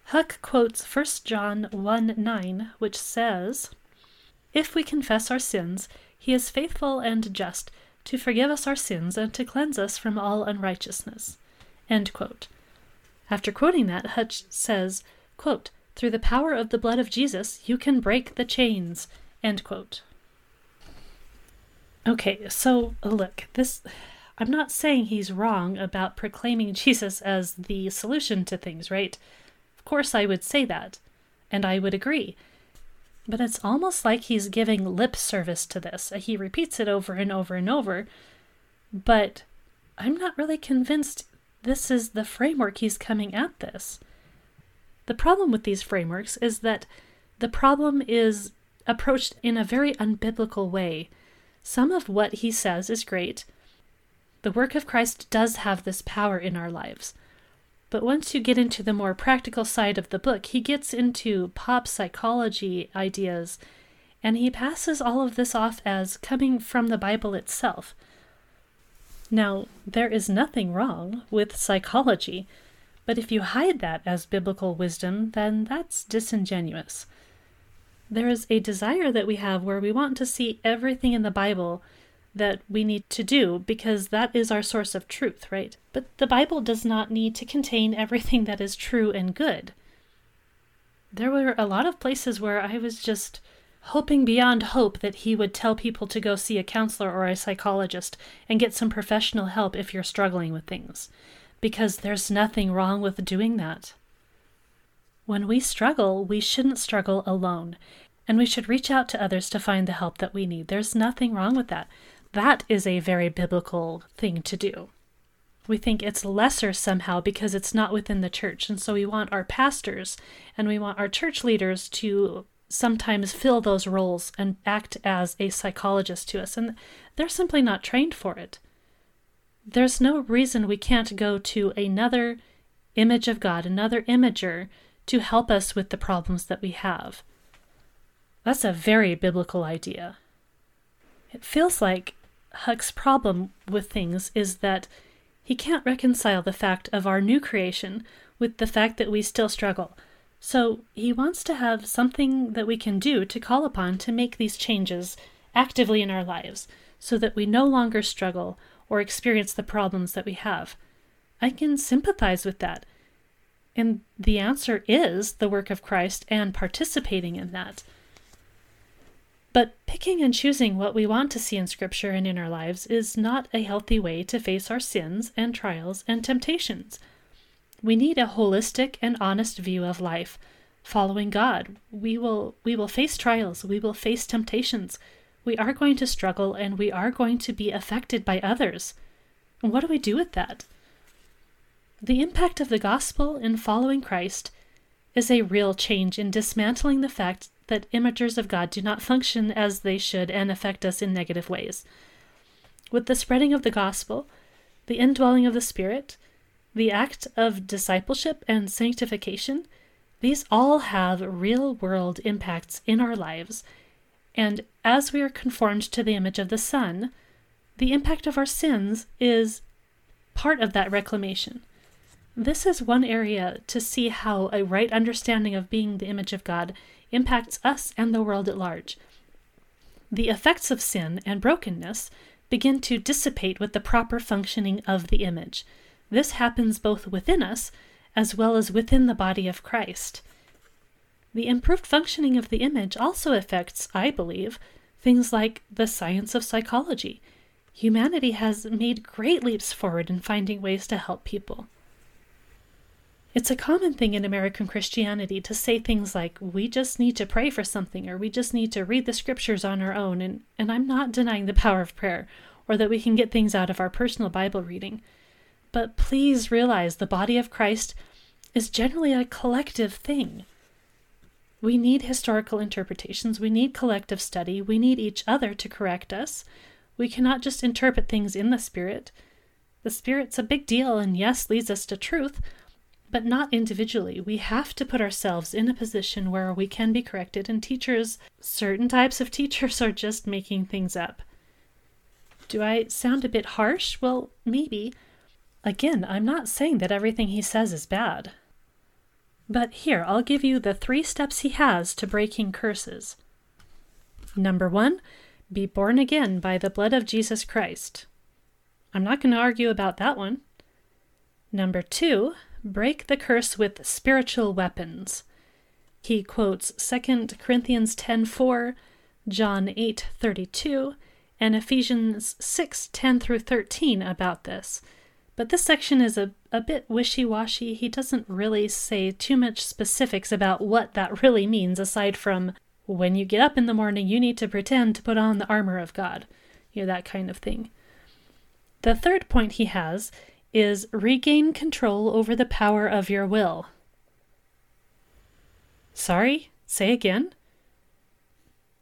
Huch quotes 1 John 1 9, which says, if we confess our sins, he is faithful and just to forgive us our sins and to cleanse us from all unrighteousness. After quoting that, Huch says, quote, Through the power of the blood of Jesus, you can break the chains. End quote. Okay, so look, this. I'm not saying he's wrong about proclaiming Jesus as the solution to things, right? Of course, I would say that, and I would agree. But it's almost like he's giving lip service to this. He repeats it over and over and over. But I'm not really convinced this is the framework he's coming at this. The problem with these frameworks is that the problem is approached in a very unbiblical way. Some of what he says is great. The work of Christ does have this power in our lives. But once you get into the more practical side of the book, he gets into pop psychology ideas, and he passes all of this off as coming from the Bible itself. Now, there is nothing wrong with psychology, but if you hide that as biblical wisdom, then that's disingenuous. There is a desire that we have where we want to see everything in the Bible that we need to do because that is our source of truth, right? But the Bible does not need to contain everything that is true and good. There were a lot of places where I was just hoping beyond hope that he would tell people to go see a counselor or a psychologist and get some professional help if you're struggling with things, because there's nothing wrong with doing that. When we struggle, we shouldn't struggle alone, and we should reach out to others to find the help that we need. There's nothing wrong with that. That is a very biblical thing to do. We think it's lesser somehow because it's not within the church. And so we want our pastors and we want our church leaders to sometimes fill those roles and act as a psychologist to us. And they're simply not trained for it. There's no reason we can't go to another image of God, another imager, to help us with the problems that we have. That's a very biblical idea. It feels like Huch's problem with things is that he can't reconcile the fact of our new creation with the fact that we still struggle. So he wants to have something that we can do to call upon to make these changes actively in our lives so that we no longer struggle or experience the problems that we have. I can sympathize with that. And the answer is the work of Christ and participating in that. But picking and choosing what we want to see in Scripture and in our lives is not a healthy way to face our sins and trials and temptations. We need a holistic and honest view of life. Following God, we will we will face trials, we will face temptations. We are going to struggle and we are going to be affected by others. What do we do with that? The impact of the gospel in following Christ is a real change in dismantling the fact that imagers of God do not function as they should and affect us in negative ways. With the spreading of the gospel, the indwelling of the Spirit, the act of discipleship and sanctification, these all have real world impacts in our lives. And as we are conformed to the image of the Son, the impact of our sins is part of that reclamation. This is one area to see how a right understanding of being the image of God impacts us and the world at large. The effects of sin and brokenness begin to dissipate with the proper functioning of the image. This happens both within us as well as within the body of Christ. The improved functioning of the image also affects, I believe, things like the science of psychology. Humanity has made great leaps forward in finding ways to help people. It's a common thing in American Christianity to say things like, we just need to pray for something, or we just need to read the scriptures on our own. And, and I'm not denying the power of prayer, or that we can get things out of our personal Bible reading. But please realize the body of Christ is generally a collective thing. We need historical interpretations, we need collective study, we need each other to correct us. We cannot just interpret things in the Spirit. The Spirit's a big deal and, yes, leads us to truth, but not individually. We have to put ourselves in a position where we can be corrected, and teachers, certain types of teachers, are just making things up. Do I sound a bit harsh? Well, maybe. Again, I'm not saying that everything he says is bad. But here, I'll give you the three steps he has to breaking curses. Number one, be born again by the blood of Jesus Christ. I'm not going to argue about that one. Number two, break the curse with spiritual weapons. He quotes 2 Corinthians 10:4, John 8:32, and Ephesians 6:10 through 13 about this. But this section is a, a bit wishy-washy. He doesn't really say too much specifics about what that really means aside from when you get up in the morning, you need to pretend to put on the armor of God. You know, that kind of thing. The third point he has is regain control over the power of your will. Sorry, say again.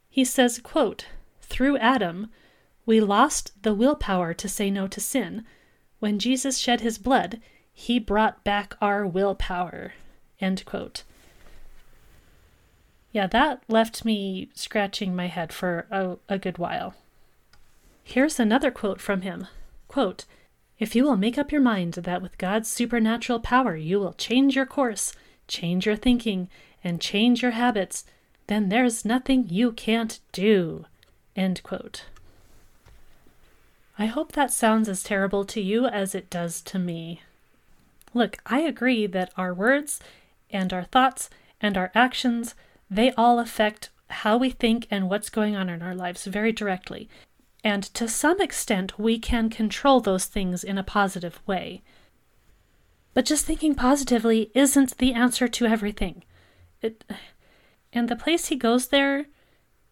He says, quote, Through Adam, we lost the willpower to say no to sin. When Jesus shed his blood, he brought back our willpower. End quote. Yeah, that left me scratching my head for a, a good while. Here's another quote from him. Quote, if you will make up your mind that with God's supernatural power you will change your course, change your thinking, and change your habits, then there's nothing you can't do. End quote. I hope that sounds as terrible to you as it does to me. Look, I agree that our words and our thoughts and our actions, they all affect how we think and what's going on in our lives very directly. And to some extent, we can control those things in a positive way. But just thinking positively isn't the answer to everything. It, and the place he goes there,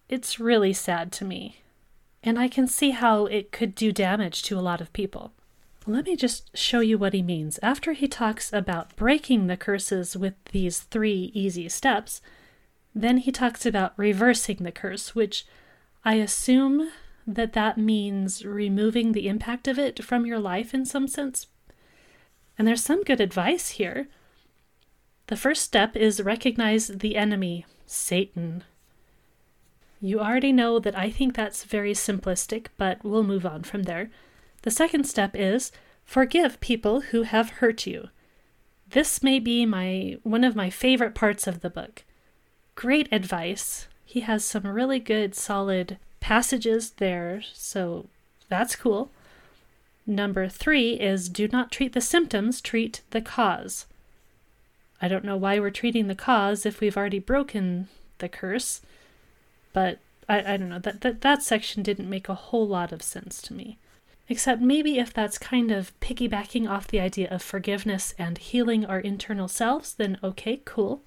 it's really sad to me. And I can see how it could do damage to a lot of people. Let me just show you what he means. After he talks about breaking the curses with these three easy steps, then he talks about reversing the curse, which I assume that that means removing the impact of it from your life in some sense. And there's some good advice here. The first step is recognize the enemy, Satan. You already know that I think that's very simplistic, but we'll move on from there. The second step is forgive people who have hurt you. This may be my one of my favorite parts of the book. Great advice. He has some really good solid passages there, so that's cool. Number three is do not treat the symptoms, treat the cause. I don't know why we're treating the cause if we've already broken the curse, but I, I don't know, that, that, that section didn't make a whole lot of sense to me. Except maybe if that's kind of piggybacking off the idea of forgiveness and healing our internal selves, then okay, cool.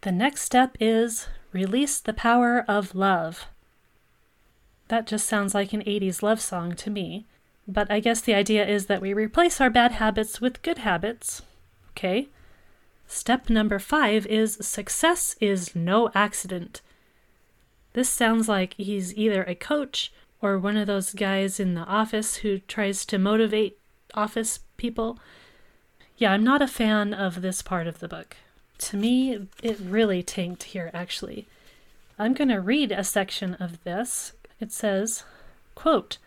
The next step is release the power of love. That just sounds like an 80s love song to me. But I guess the idea is that we replace our bad habits with good habits. Okay. Step number five is success is no accident. This sounds like he's either a coach or one of those guys in the office who tries to motivate office people. Yeah, I'm not a fan of this part of the book. To me, it really tanked here, actually. I'm going to read a section of this. It says, quote,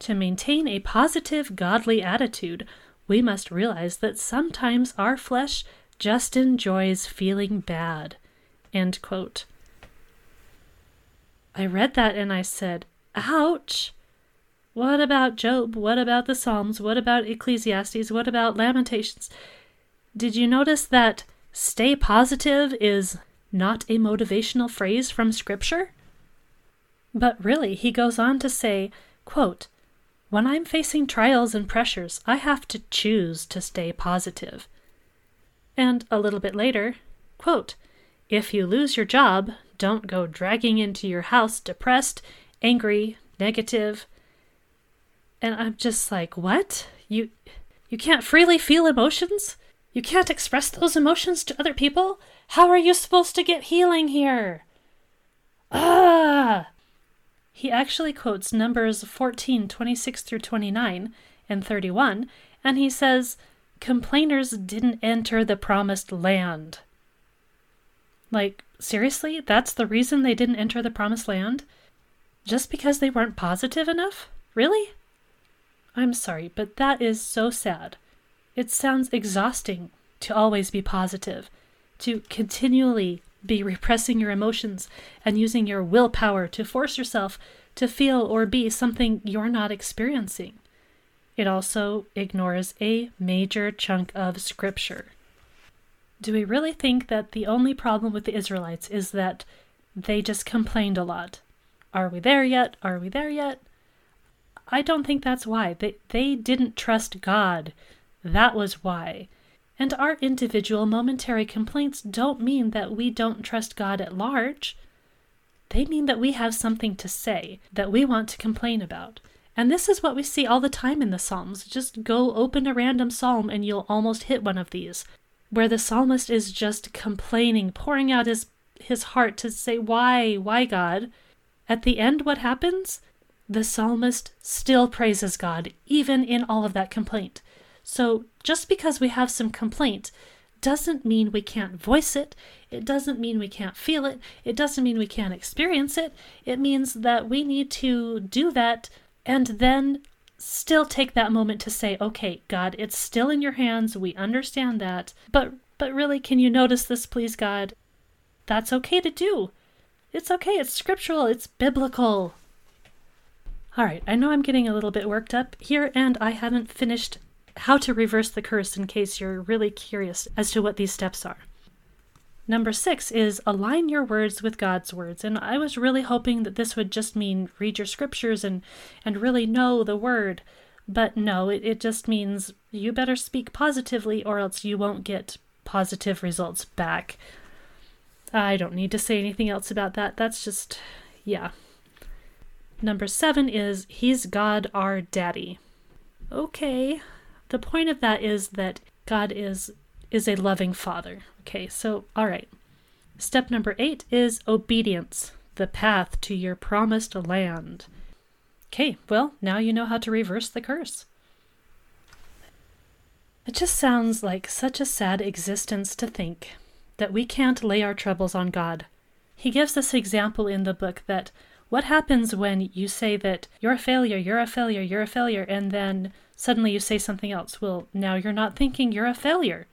To maintain a positive, godly attitude, we must realize that sometimes our flesh just enjoys feeling bad. End quote. I read that and I said, Ouch! What about Job? What about the Psalms? What about Ecclesiastes? What about Lamentations? Did you notice that stay positive is not a motivational phrase from Scripture? But really, he goes on to say, quote, When I'm facing trials and pressures, I have to choose to stay positive. And a little bit later, quote, If you lose your job, don't go dragging into your house depressed, angry, negative. And I'm just like, what? You you can't freely feel emotions? You can't express those emotions to other people? How are you supposed to get healing here? Ah! He actually quotes Numbers 14, 26 through 29 and 31, and he says, Complainers didn't enter the promised land. Like, seriously? That's the reason they didn't enter the promised land? Just because they weren't positive enough? Really? I'm sorry, but that is so sad. It sounds exhausting to always be positive, to continually be repressing your emotions and using your willpower to force yourself to feel or be something you're not experiencing. It also ignores a major chunk of scripture. Do we really think that the only problem with the Israelites is that they just complained a lot? Are we there yet? Are we there yet? I don't think that's why. They, they didn't trust God. That was why. And our individual momentary complaints don't mean that we don't trust God at large. They mean that we have something to say, that we want to complain about. And this is what we see all the time in the Psalms. Just go open a random psalm and you'll almost hit one of these where the psalmist is just complaining, pouring out his his heart to say, Why, why, God? At the end, what happens? The psalmist still praises God, even in all of that complaint. So just because we have some complaint doesn't mean we can't voice it. It doesn't mean we can't feel it. It doesn't mean we can't experience it. It means that we need to do that and then still take that moment to say, okay, God, it's still in your hands. We understand that. But but really, can you notice this, please, God? That's okay to do. It's okay. It's scriptural. It's biblical. All right, I know I'm getting a little bit worked up here, and I haven't finished how to reverse the curse in case you're really curious as to what these steps are. Number six is align your words with God's words. And I was really hoping that this would just mean read your scriptures and, and really know the word. But no, it, it just means you better speak positively or else you won't get positive results back. I don't need to say anything else about that. That's just, yeah. Number seven is He's God our Daddy. Okay. The point of that is that God is is a loving father. Okay, so, all right. Step number eight is obedience, the path to your promised land. Okay, well, now you know how to reverse the curse. It just sounds like such a sad existence to think that we can't lay our troubles on God. He gives this example in the book that what happens when you say that you're a failure, you're a failure, you're a failure, and then suddenly you say something else? Well, now you're not thinking you're a failure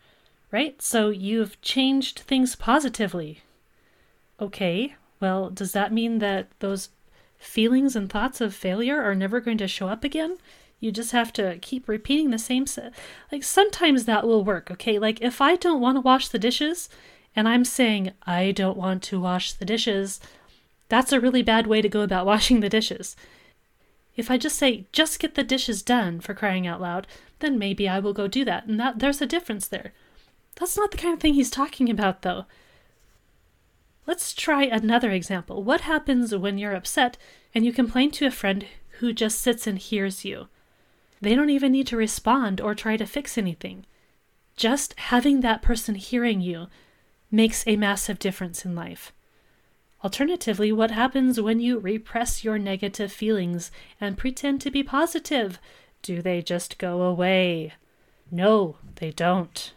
right? So you've changed things positively. Okay, well, does that mean that those feelings and thoughts of failure are never going to show up again? You just have to keep repeating the same set. Like sometimes that will work, okay? Like if I don't want to wash the dishes and I'm saying I don't want to wash the dishes, That's a really bad way to go about washing the dishes. If I just say, just get the dishes done for crying out loud, then maybe I will go do that. And that there's a difference there. That's not the kind of thing he's talking about, though. Let's try another example. What happens when you're upset and you complain to a friend who just sits and hears you? They don't even need to respond or try to fix anything. Just having that person hearing you makes a massive difference in life. Alternatively, what happens when you repress your negative feelings and pretend to be positive? Do they just go away? No, they don't.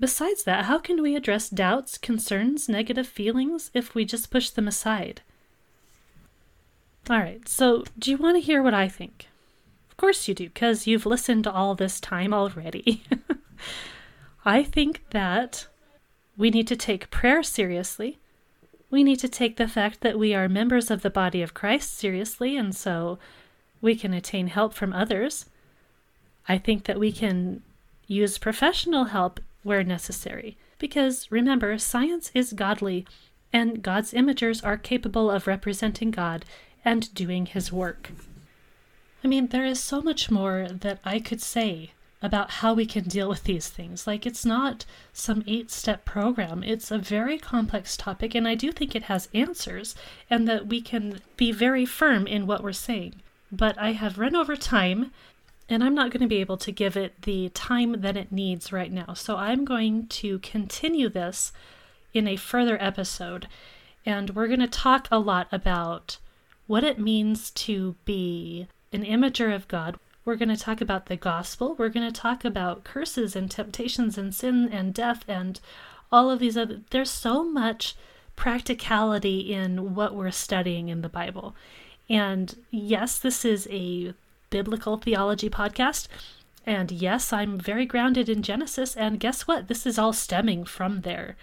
Besides that, how can we address doubts, concerns, negative feelings if we just push them aside? Alright, so do you want to hear what I think? Of course you do, because you've listened all this time already. I think that we need to take prayer seriously we need to take the fact that we are members of the body of Christ seriously, and so we can attain help from others. I think that we can use professional help where necessary, because remember, science is godly, and God's imagers are capable of representing God and doing His work. I mean, there is so much more that I could say about how we can deal with these things. Like, it's not some eight step program, it's a very complex topic, and I do think it has answers, and that we can be very firm in what we're saying. But I have run over time, and I'm not going to be able to give it the time that it needs right now. So I'm going to continue this in a further episode, and we're going to talk a lot about what it means to be an imager of God, we're going to talk about the gospel. We're going to talk about curses and temptations and sin and death and all of these other. There's so much practicality in what we're studying in the Bible. And yes, this is a biblical theology podcast. And yes, I'm very grounded in Genesis. And guess what? This is all stemming from there.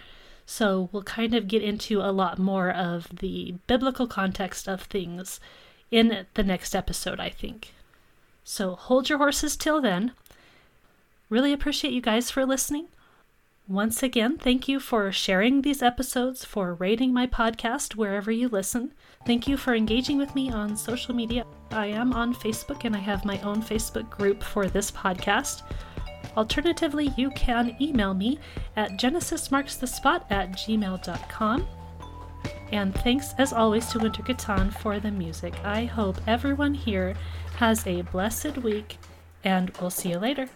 So we'll kind of get into a lot more of the biblical context of things in the next episode, I think. So hold your horses till then. Really appreciate you guys for listening. Once again, thank you for sharing these episodes, for rating my podcast wherever you listen. Thank you for engaging with me on social media. I am on Facebook and I have my own Facebook group for this podcast. Alternatively, you can email me at genesismarksthespot at gmail.com. And thanks as always to Wintergatan for the music. I hope everyone here has a blessed week, and we'll see you later.